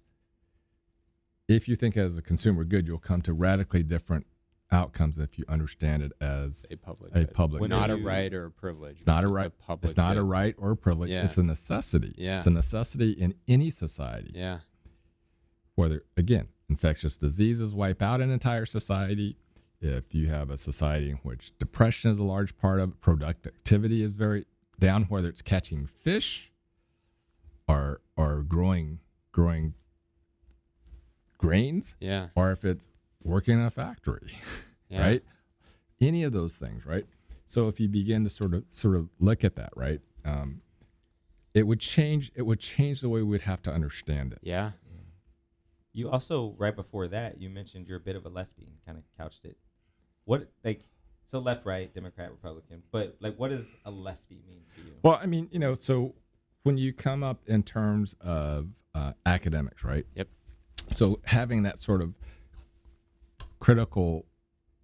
S5: if you think as a consumer good, you'll come to radically different outcomes if you understand it as
S6: A public.
S5: a
S6: good.
S5: public. Good.
S6: not a right or a privilege.
S5: It's not a right.
S6: public
S5: It's not a right or a privilege.
S6: Yeah.
S5: It's a necessity.
S6: Yeah.
S5: It's a necessity in any society.
S6: Yeah.
S5: Whether again, infectious diseases wipe out an entire society. If you have a society in which depression is a large part of it, productivity is very down, whether it's catching fish or or growing growing grains,
S6: Yeah.
S5: or if it's working in a factory,
S6: Yeah.
S5: right? Any of those things, right? So if you begin to sort of sort of look at that, right, um, it would change. It would change the way we'd have to understand it.
S6: Yeah.
S2: You also right before that you mentioned you're a bit of a lefty and kind of couched it. What like so left right Democrat Republican, but like what does a lefty mean to you?
S5: Well, I mean, you know, so when you come up in terms of uh, academics, right?
S6: Yep.
S5: So having that sort of critical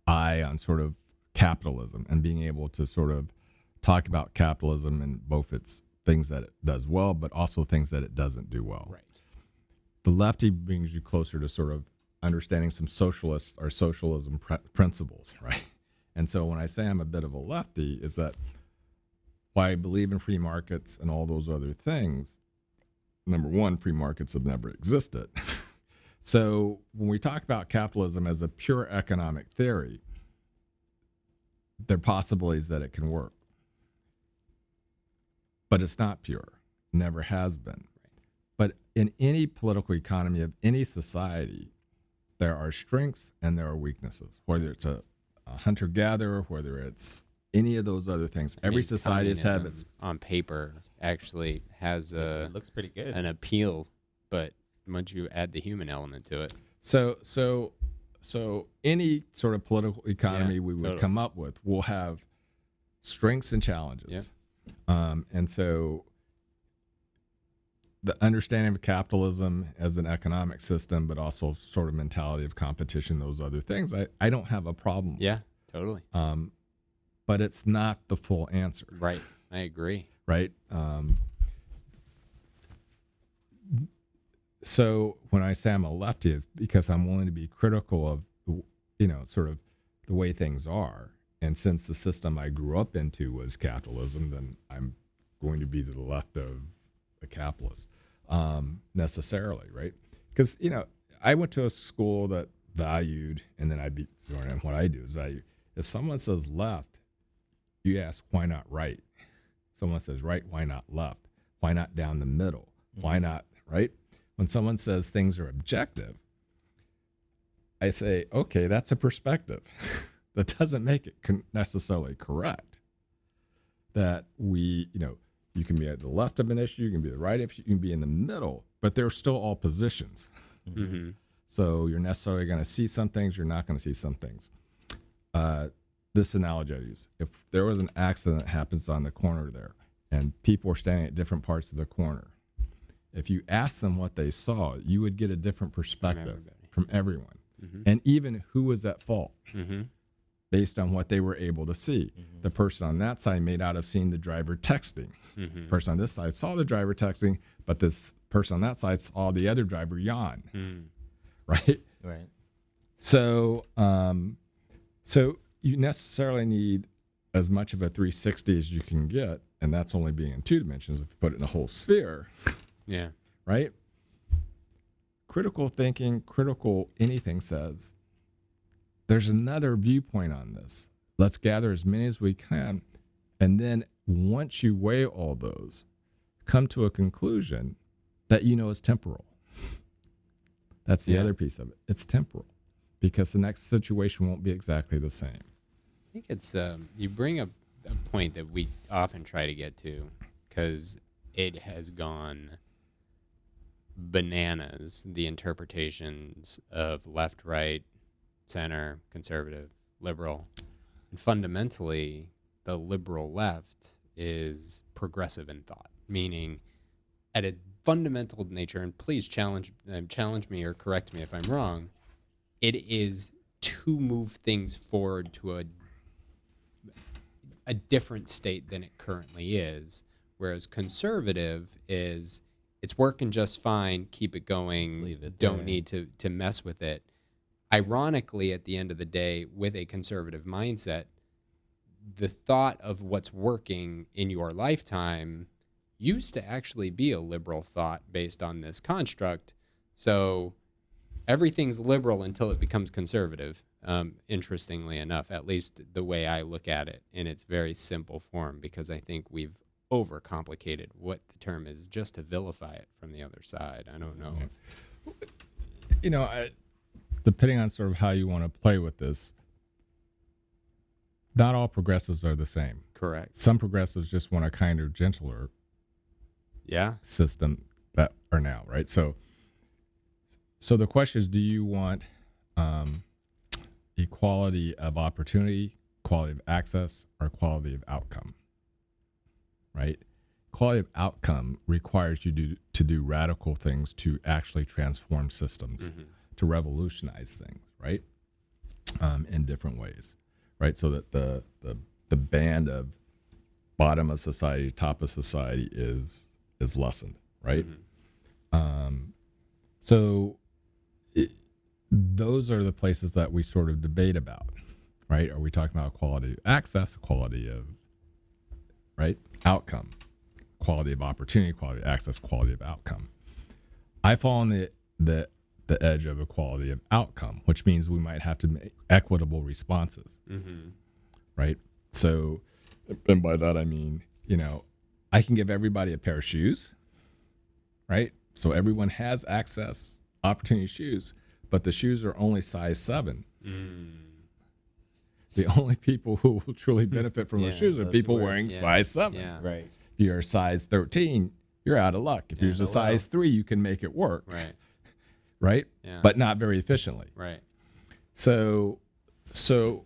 S5: eye on sort of capitalism and being able to sort of talk about capitalism and both its things that it does well, but also things that it doesn't do well.
S6: Right.
S5: The lefty brings you closer to sort of understanding some socialist or socialism pr- principles, right? And so when I say I'm a bit of a lefty, is that why I believe in free markets and all those other things. Number one, free markets have never existed. so when we talk about capitalism as a pure economic theory, there are possibilities that it can work. But it's not pure, never has been. But in any political economy of any society, there are strengths and there are weaknesses, whether it's a, a hunter gatherer, whether it's any of those other things.
S6: I
S5: Every
S6: mean,
S5: society has had its
S6: on paper actually has a
S2: it looks pretty good.
S6: an appeal, but once you add the human element to it,
S5: So so so any sort of political economy
S6: Yeah,
S5: we would
S6: totally.
S5: come up with will have strengths and challenges. Um, and so the understanding of capitalism as an economic system, but also sort of mentality of competition, those other things, I, I don't have a problem. with.
S6: yeah, totally.
S5: Um, but it's not the full answer.
S6: Right. I agree.
S5: right? Um, so when I say I'm a lefty, it's because I'm willing to be critical of, you know, sort of the way things are. And since the system I grew up into was capitalism, then I'm going to be to the left of a capitalist um, necessarily, right? Because you know, I went to a school that valued, and then I'd be and what I do is value. If someone says left, you ask why not right. Someone says right, why not left? Why not down the middle? Why not right? When someone says things are objective, I say, okay, that's a perspective. that doesn't make it necessarily correct. That we, you know, you can be at the left of an issue, you can be the right issue, you can be in the middle, but they're still all positions.
S6: Mm-hmm.
S5: So you're necessarily going to see some things, you're not going to see some things. Uh, this analogy I use: if there was an accident that happens on the corner there, and people are standing at different parts of the corner, if you ask them what they saw, you would get a different perspective
S6: everybody.
S5: from everyone,
S6: Mhm.
S5: and even who was at fault
S6: Mm-hmm.
S5: based on what they were able to see. The person on that side may not have seen the driver texting.
S6: Mm-hmm.
S5: The person on this side saw the driver texting, but this person on that side saw the other driver yawn,
S6: Mm-hmm.
S5: right?
S2: right.
S5: So, um, so you necessarily need as much of a 360 as you can get, and that's only being in two dimensions. If you put it in a whole sphere,
S6: Yeah.
S5: right? Critical thinking, critical anything says there's another viewpoint on this. Let's gather as many as we can. And then once you weigh all those, come to a conclusion that you know is temporal. That's the
S6: Yeah.
S5: other piece of it. It's temporal because the next situation won't be exactly the same.
S6: I think it's um, you bring up a point that we often try to get to because it has gone bananas the interpretations of left, right, center, conservative, liberal. And fundamentally, the liberal left is progressive in thought, meaning at a fundamental nature, and please challenge uh, challenge me or correct me if I'm wrong, it is to move things forward to a a different state than it currently is. Whereas conservative is it's working just fine, keep it going,
S2: leave it
S6: don't
S2: there.
S6: need to to mess with it. Ironically, at the end of the day, with a conservative mindset, the thought of what's working in your lifetime used to actually be a liberal thought based on this construct. So everything's liberal until it becomes conservative. Um, interestingly enough, at least the way I look at it in its very simple form, because I think we've overcomplicated what the term is just to vilify it from the other side. I don't know. if-
S5: you know, I, depending on sort of how you want to play with this, not all progressives are the same.
S6: correct.
S5: Some progressives just want a kinder, gentler
S6: Yeah.
S5: system that are now right. So, so the question is, do you want um, equality of opportunity, quality of access, or quality of outcome? Right. Quality of outcome requires you to, to do radical things to actually transform systems, to revolutionize things, right? Um, in different ways, right? So that the, the the band of bottom of society, top of society is is lessened, right? Um, so it, those are the places that we sort of debate about, right? Are we talking about quality of access, quality of right outcome, quality of opportunity, quality of access, quality of outcome? I fall on the the the edge of equality of outcome, which means we might have to make equitable responses
S6: Mm-hmm.
S5: right? So, and by that I mean, you know, I can give everybody a pair of shoes, right? So everyone has access, opportunity shoes, but the shoes are only size seven. The only people who will truly benefit from those shoes are
S2: those
S5: people
S2: were-
S5: wearing
S6: yeah,
S5: size seven.
S6: Yeah.
S2: Right.
S5: If you're a size 13, you're out of luck. If
S6: Yeah.
S5: you're a size three, you can make it work,
S6: Right.
S5: right?
S6: Yeah.
S5: But not very efficiently.
S6: right.
S5: So, so,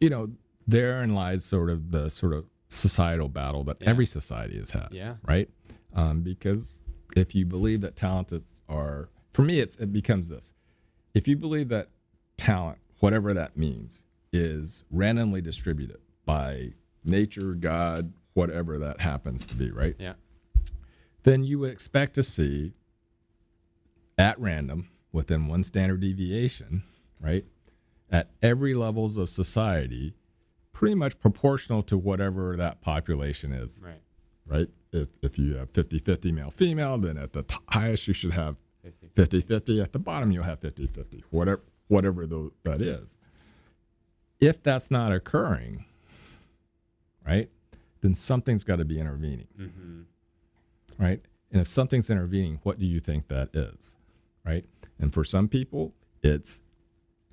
S5: you know, therein lies sort of the sort of societal battle that
S6: Yeah.
S5: every society has had,
S6: Yeah.
S5: right? Um, because if you believe that talent is, are, for me, it's, it becomes this. If you believe that talent, whatever that means, is randomly distributed by nature, God, whatever that happens to be, right?
S6: Yeah.
S5: Then you would expect to see at random within one standard deviation, right? At every levels of society, pretty much proportional to whatever that population is,
S6: Right.
S5: right? If, if you have 50 50 male female, then at the t- highest you should have
S6: 50.
S5: 50 50. At the bottom, you'll have 50 50, whatever, whatever tho- that is. If that's not occurring, right, then something's got to be intervening,
S6: Mm-hmm.
S5: right? And if something's intervening, what do you think that is, right? And for some people, it's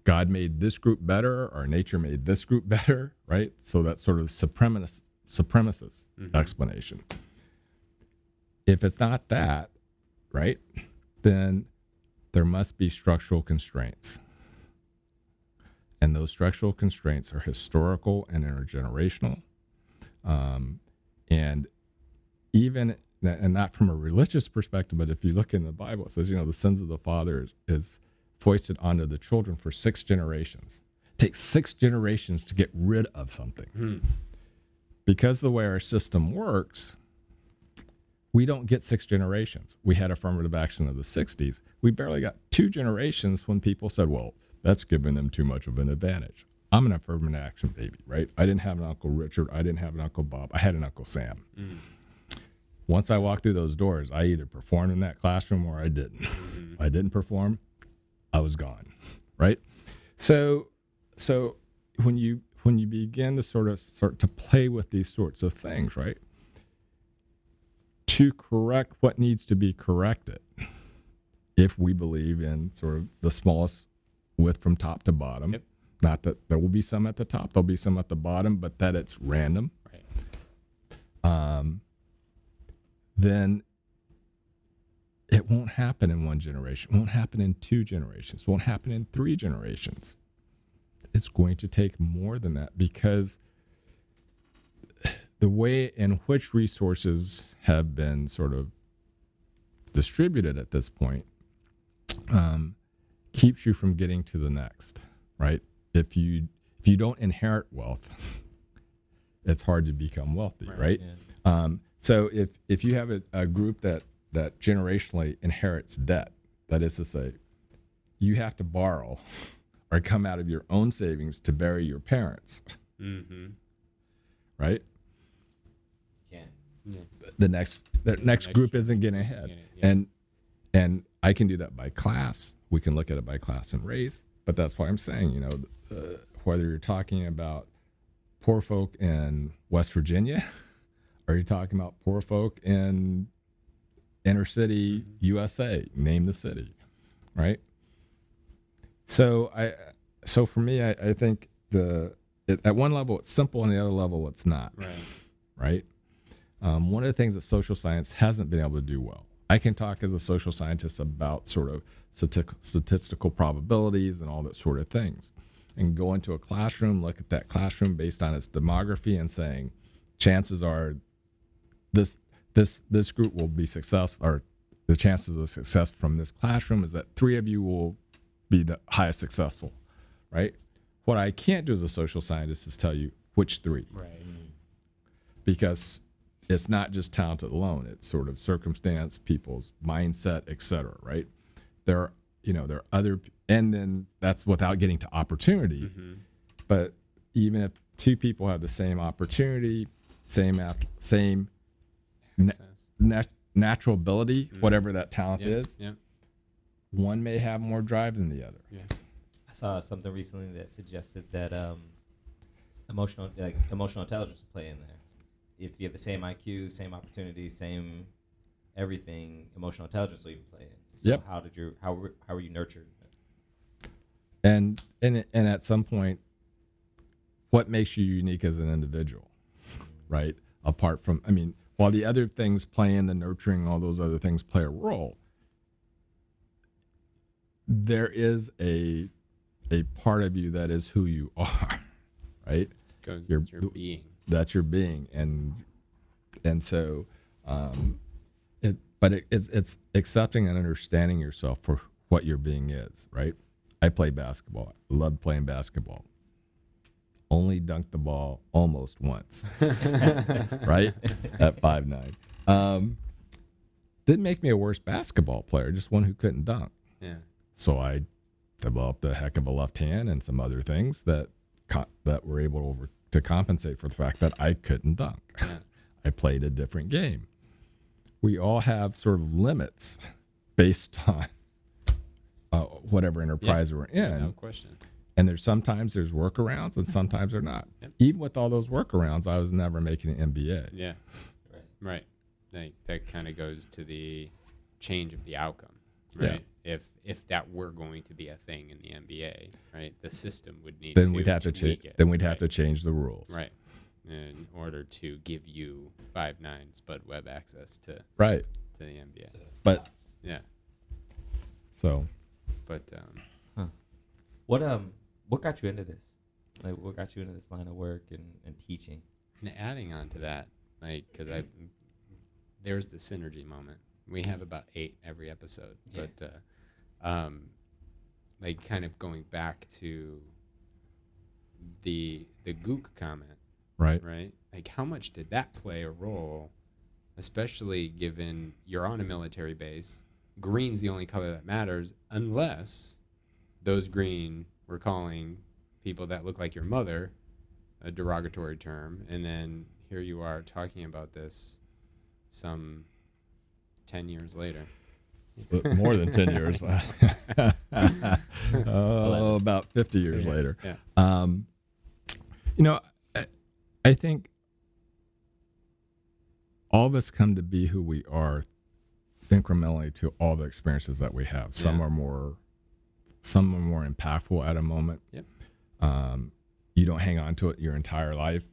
S5: God made this group better or nature made this group better, right? So that's sort of supremacist, supremacist explanation. If it's not that, right, then there must be structural constraints. And those structural constraints are historical and intergenerational. Um, and even, and not from a religious perspective, but if you look in the Bible, it says, you know, the sins of the father is, is foisted onto the children for six generations. It takes six generations to get rid of something. Because the way our system works, we don't get six generations. We had affirmative action of the 60s. We barely got two generations when people said, well, that's giving them too much of an advantage. I'm an affirmative action baby, right? I didn't have an Uncle Richard. I didn't have an Uncle Bob. I had an Uncle Sam. Mm. Once I walked through those doors, I either performed in that classroom or I didn't. If mm-hmm. I didn't perform, I was gone, right? So, so when you when you begin to sort of start to play with these sorts of things, right? To correct what needs to be corrected, if we believe in sort of the smallest width from top to bottom,
S6: Yep.
S5: Not that there will be some at the top, there'll be some at the bottom, but that it's random.
S6: Right.
S5: Um, then it won't happen in one generation, it won't happen in two generations, it won't happen in three generations. It's going to take more than that because the way in which resources have been sort of distributed at this point um, keeps you from getting to the next, right? If you if you don't inherit wealth, it's hard to become wealthy,
S6: Right,
S5: right?
S2: Yeah.
S5: Um, so if if you have a, a group that that generationally inherits debt, that is to say, you have to borrow or come out of your own savings to bury your parents,
S6: Mm-hmm.
S5: right?
S6: Yeah.
S5: The next the next
S6: next
S5: group isn't getting ahead,
S6: yeah.
S5: and and I can do that by class. We can look at it by class and race, but that's why I'm saying, you know, uh, whether you're talking about poor folk in West Virginia, or you're talking about poor folk in inner city USA, name the city, right? So I, so for me, I, I think the it, at one level it's simple, and the other level it's not
S6: Right.
S5: right? Um, one of the things that social science hasn't been able to do well. I can talk as a social scientist about sort of stati- statistical probabilities and all that sort of things, and go into a classroom, look at that classroom based on its demography, and saying, chances are, this this this group will be successful, or the chances of success from this classroom is that three of you will be the highest successful, right? What I can't do as a social scientist is tell you which three
S6: Right.
S5: because it's not just talent alone it's sort of circumstance people's mindset etc right there are you know there are other and then that's without getting to opportunity
S6: Mm-hmm.
S5: but even if two people have the same opportunity same ath- same Na- nat- natural ability
S6: Mm.
S5: whatever that talent
S6: Yeah.
S5: is
S6: Yeah.
S5: one may have more drive than the other
S6: Yeah.
S2: I saw something recently that suggested that um, emotional like emotional intelligence play in there. If you have the same IQ, same opportunities, same everything, emotional intelligence will even play in. So
S5: Yep.
S2: How did you how were, how were you nurtured?
S5: and and and at some point what makes you unique as an individual right apart from i mean while the other things play in the nurturing all those other things play a role there is a a part of you that is who you are right
S6: Goes
S5: Your-
S6: your being.
S5: That's your being. And and so um it but it, it's it's accepting and understanding yourself for what your being is right? I play basketball. I love playing basketball. Only dunked the ball almost once right? At five nine. Um didn't make me a worse basketball player just one who couldn't dunk.
S6: Yeah.
S5: so I developed a heck of a left hand and some other things that that were able to, over, to compensate for the fact that I couldn't dunk.
S6: Yeah.
S5: I played a different game. We all have sort of limits based on uh, whatever enterprise we're in,
S6: No question.
S5: and there's sometimes there's workarounds and sometimes they're not.
S6: Yep.
S5: Even with all those workarounds, I was never making an NBA.
S6: Yeah.
S2: Right.
S6: Right. Like that kind of goes to the change of the outcome,
S5: Yeah.
S6: right? If if that were going to be a thing in the NBA, right, the system would need
S5: Then
S6: to
S5: we'd have to change.
S6: it.
S5: Then we'd have to change the rules.
S6: right in order to give you five nine Spud Webb access to
S5: Right.
S6: to the NBA.
S5: But
S6: Yeah,
S5: so
S6: but um, huh.
S2: What um what got you into this? Like what got you into this line of work and, and teaching?
S6: And adding on to that, like, because I there's the synergy moment. We have about eight every episode,
S2: Yeah.
S6: but uh, um, like kind of going back to the the Gook comment,
S5: right.
S6: right? Like, how much did that play a role, especially given you're on a military base? Green's the only color that matters, unless those green were calling people that look like your mother a derogatory term, and then here you are talking about this some ten years later.
S5: But more than 10 years. oh, about 50 years
S6: Yeah,
S5: later.
S6: yeah.
S5: Um, you know, I, I think all of us come to be who we are incrementally to all the experiences that we have. Some
S6: Yeah.
S5: are more, some are more impactful at a moment.
S6: Yep.
S5: Um, you don't hang on to it your entire life,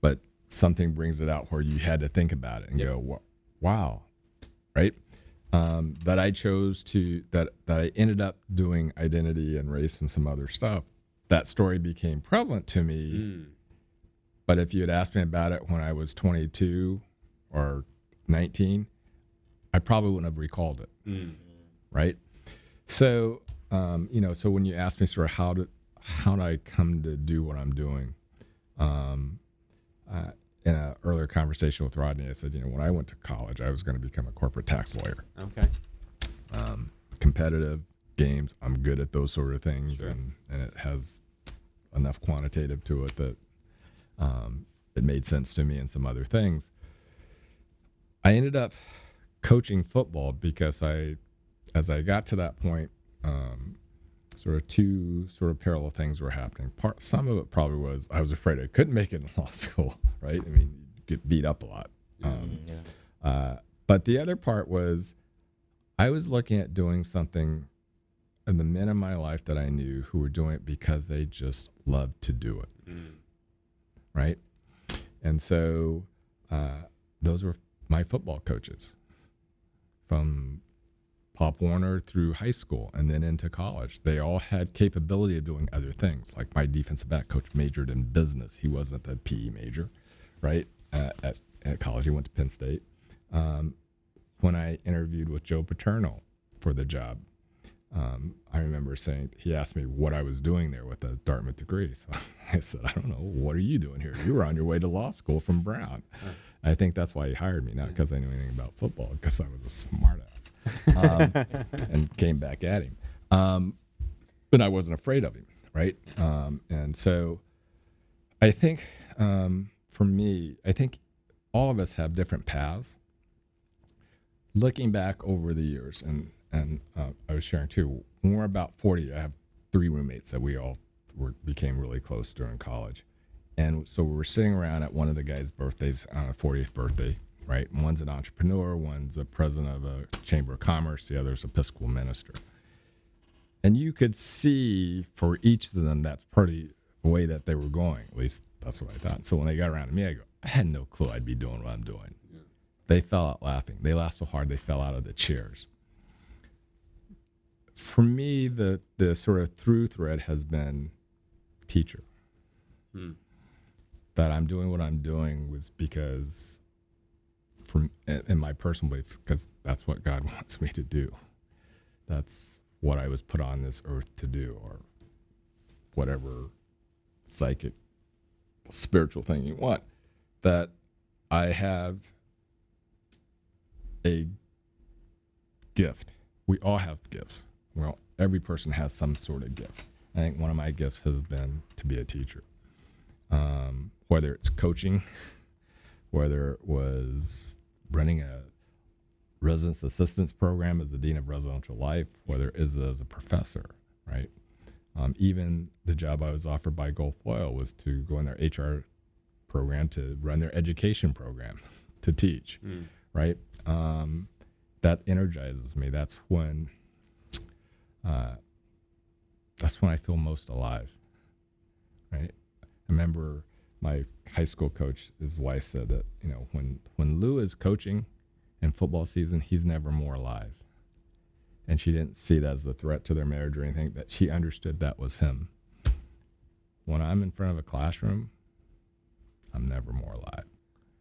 S5: but something brings it out where you had to think about it and
S6: Yep.
S5: go, "Wow!" Right? Um, that I chose to that that I ended up doing identity and race and some other stuff. That story became prevalent to me.
S6: Mm.
S5: But if you had asked me about it when I was 22 or 19, I probably wouldn't have recalled it
S6: Mm.
S5: right? So, um, you know, so when you ask me sort of how did how did I come to do what I'm doing, um, uh, in an earlier conversation with Rodney, I said, you know, when I went to college, I was going to become a corporate tax lawyer.
S6: Okay.
S5: Um, competitive games, I'm good at those sort of things,
S6: Sure.
S5: and and it has enough quantitative to it that um, it made sense to me and some other things. I ended up coaching football because I, as I got to that point, um, sort of two sort of parallel things were happening. Part some of it probably was I was afraid I couldn't make it in law school, right? I mean, you get beat up a lot. Um,
S2: yeah.
S5: uh, but the other part was I was looking at doing something, and the men in my life that I knew who were doing it because they just loved to do it
S6: Mm.
S5: right? And so uh, those were my football coaches from Pop Warner through high school and then into college. They all had capability of doing other things. Like my defensive back coach majored in business. He wasn't a PE major, right? Uh, at, at college, he went to Penn State. Um, when I interviewed with Joe Paterno for the job, um, I remember saying he asked me what I was doing there with a Dartmouth degree. So I said, I don't know. What are you doing here? You were on your way to law school from Brown. I think that's why he hired me, not because I knew anything about football, because I was a smartass, um, and came back at him. Um, but I wasn't afraid of him, right? Um, and so I think um, for me, I think all of us have different paths. Looking back over the years, and and uh, I was sharing too. When we're about forty, I have three roommates that we all were became really close during college, and so we were sitting around at one of the guys' birthdays on a fortieth birthday. Right, one's an entrepreneur, one's a president of a chamber of commerce, the other's a Episcopal minister, and you could see for each of them that's pretty the way that they were going. At least that's what I thought. So when they got around to me, I go, I had no clue I'd be doing what I'm doing. They fell out laughing. They laughed so hard they fell out of the chairs. For me, the the sort of through thread has been teacher.
S6: Hmm.
S5: That I'm doing what I'm doing was because, in my personal belief, because that's what God wants me to do. That's what I was put on this earth to do, or whatever psychic, spiritual thing you want. That I have a gift. We all have gifts. Well, every person has some sort of gift. I think one of my gifts has been to be a teacher. Um, whether it's coaching, whether it was running a residence assistance program as the dean of residential life, whether it is as a professor, right? Um, even the job I was offered by Gulf Oil was to go in their HR program to run their education program to teach,
S6: Mm.
S5: right? Um, that energizes me. That's when, uh, that's when I feel most alive, right? I remember my high school coach, his wife said that you know when when Lou is coaching in football season, he's never more alive, and she didn't see that as a threat to their marriage or anything. That she understood that was him. When I'm in front of a classroom, I'm never more alive.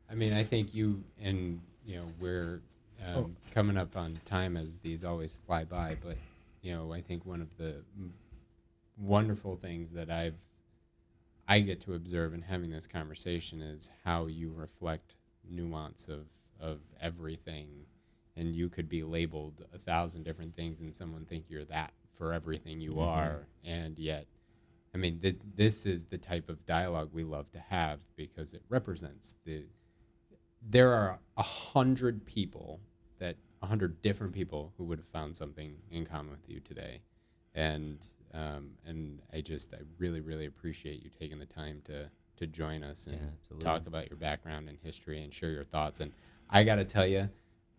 S6: I mean, I think you and you know we're um, coming up on time as these always fly by, but you know I think one of the wonderful things that I've I get to observe in having this conversation is how you reflect nuance of of everything, and you could be labeled a thousand different things, and someone think you're that for everything you mm-hmm. are, and yet I mean, th- this is the type of dialogue we love to have because it represents the. There are a hundred people that a hundred different people who would have found something in common with you today, and um, and I just I really really appreciate you taking the time to to join us and
S2: Yeah,
S6: talk about your background and history and share your thoughts. And I got to tell you,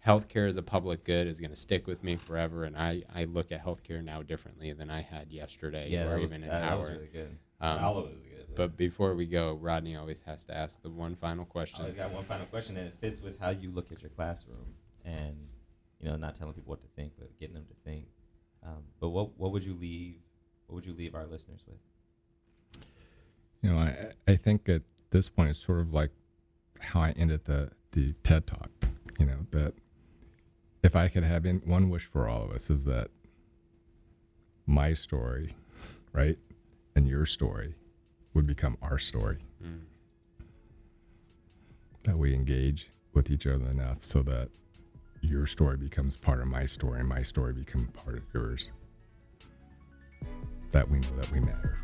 S6: healthcare as a public good is going to stick with me forever. And I, I look at healthcare now differently than I had yesterday
S2: Yeah,
S6: or
S2: was,
S6: even an
S2: that,
S6: hour.
S2: was really good.
S6: Um,
S2: All of it was good.
S6: but before we go, Rodney always has to ask the one final question.
S2: I always got one final question, and it fits with how you look at your classroom, and you know, not telling people what to think, but getting them to think. Um, but what what would you leave? What would you leave our listeners with?
S5: You know, I I think at this point it's sort of like how I ended the the TED talk. You know that if I could have in, one wish for all of us is that my story, right, and your story would become our story.
S6: Mm.
S5: That we engage with each other enough so that your story becomes part of my story and my story becomes part of yours. That we know that we matter.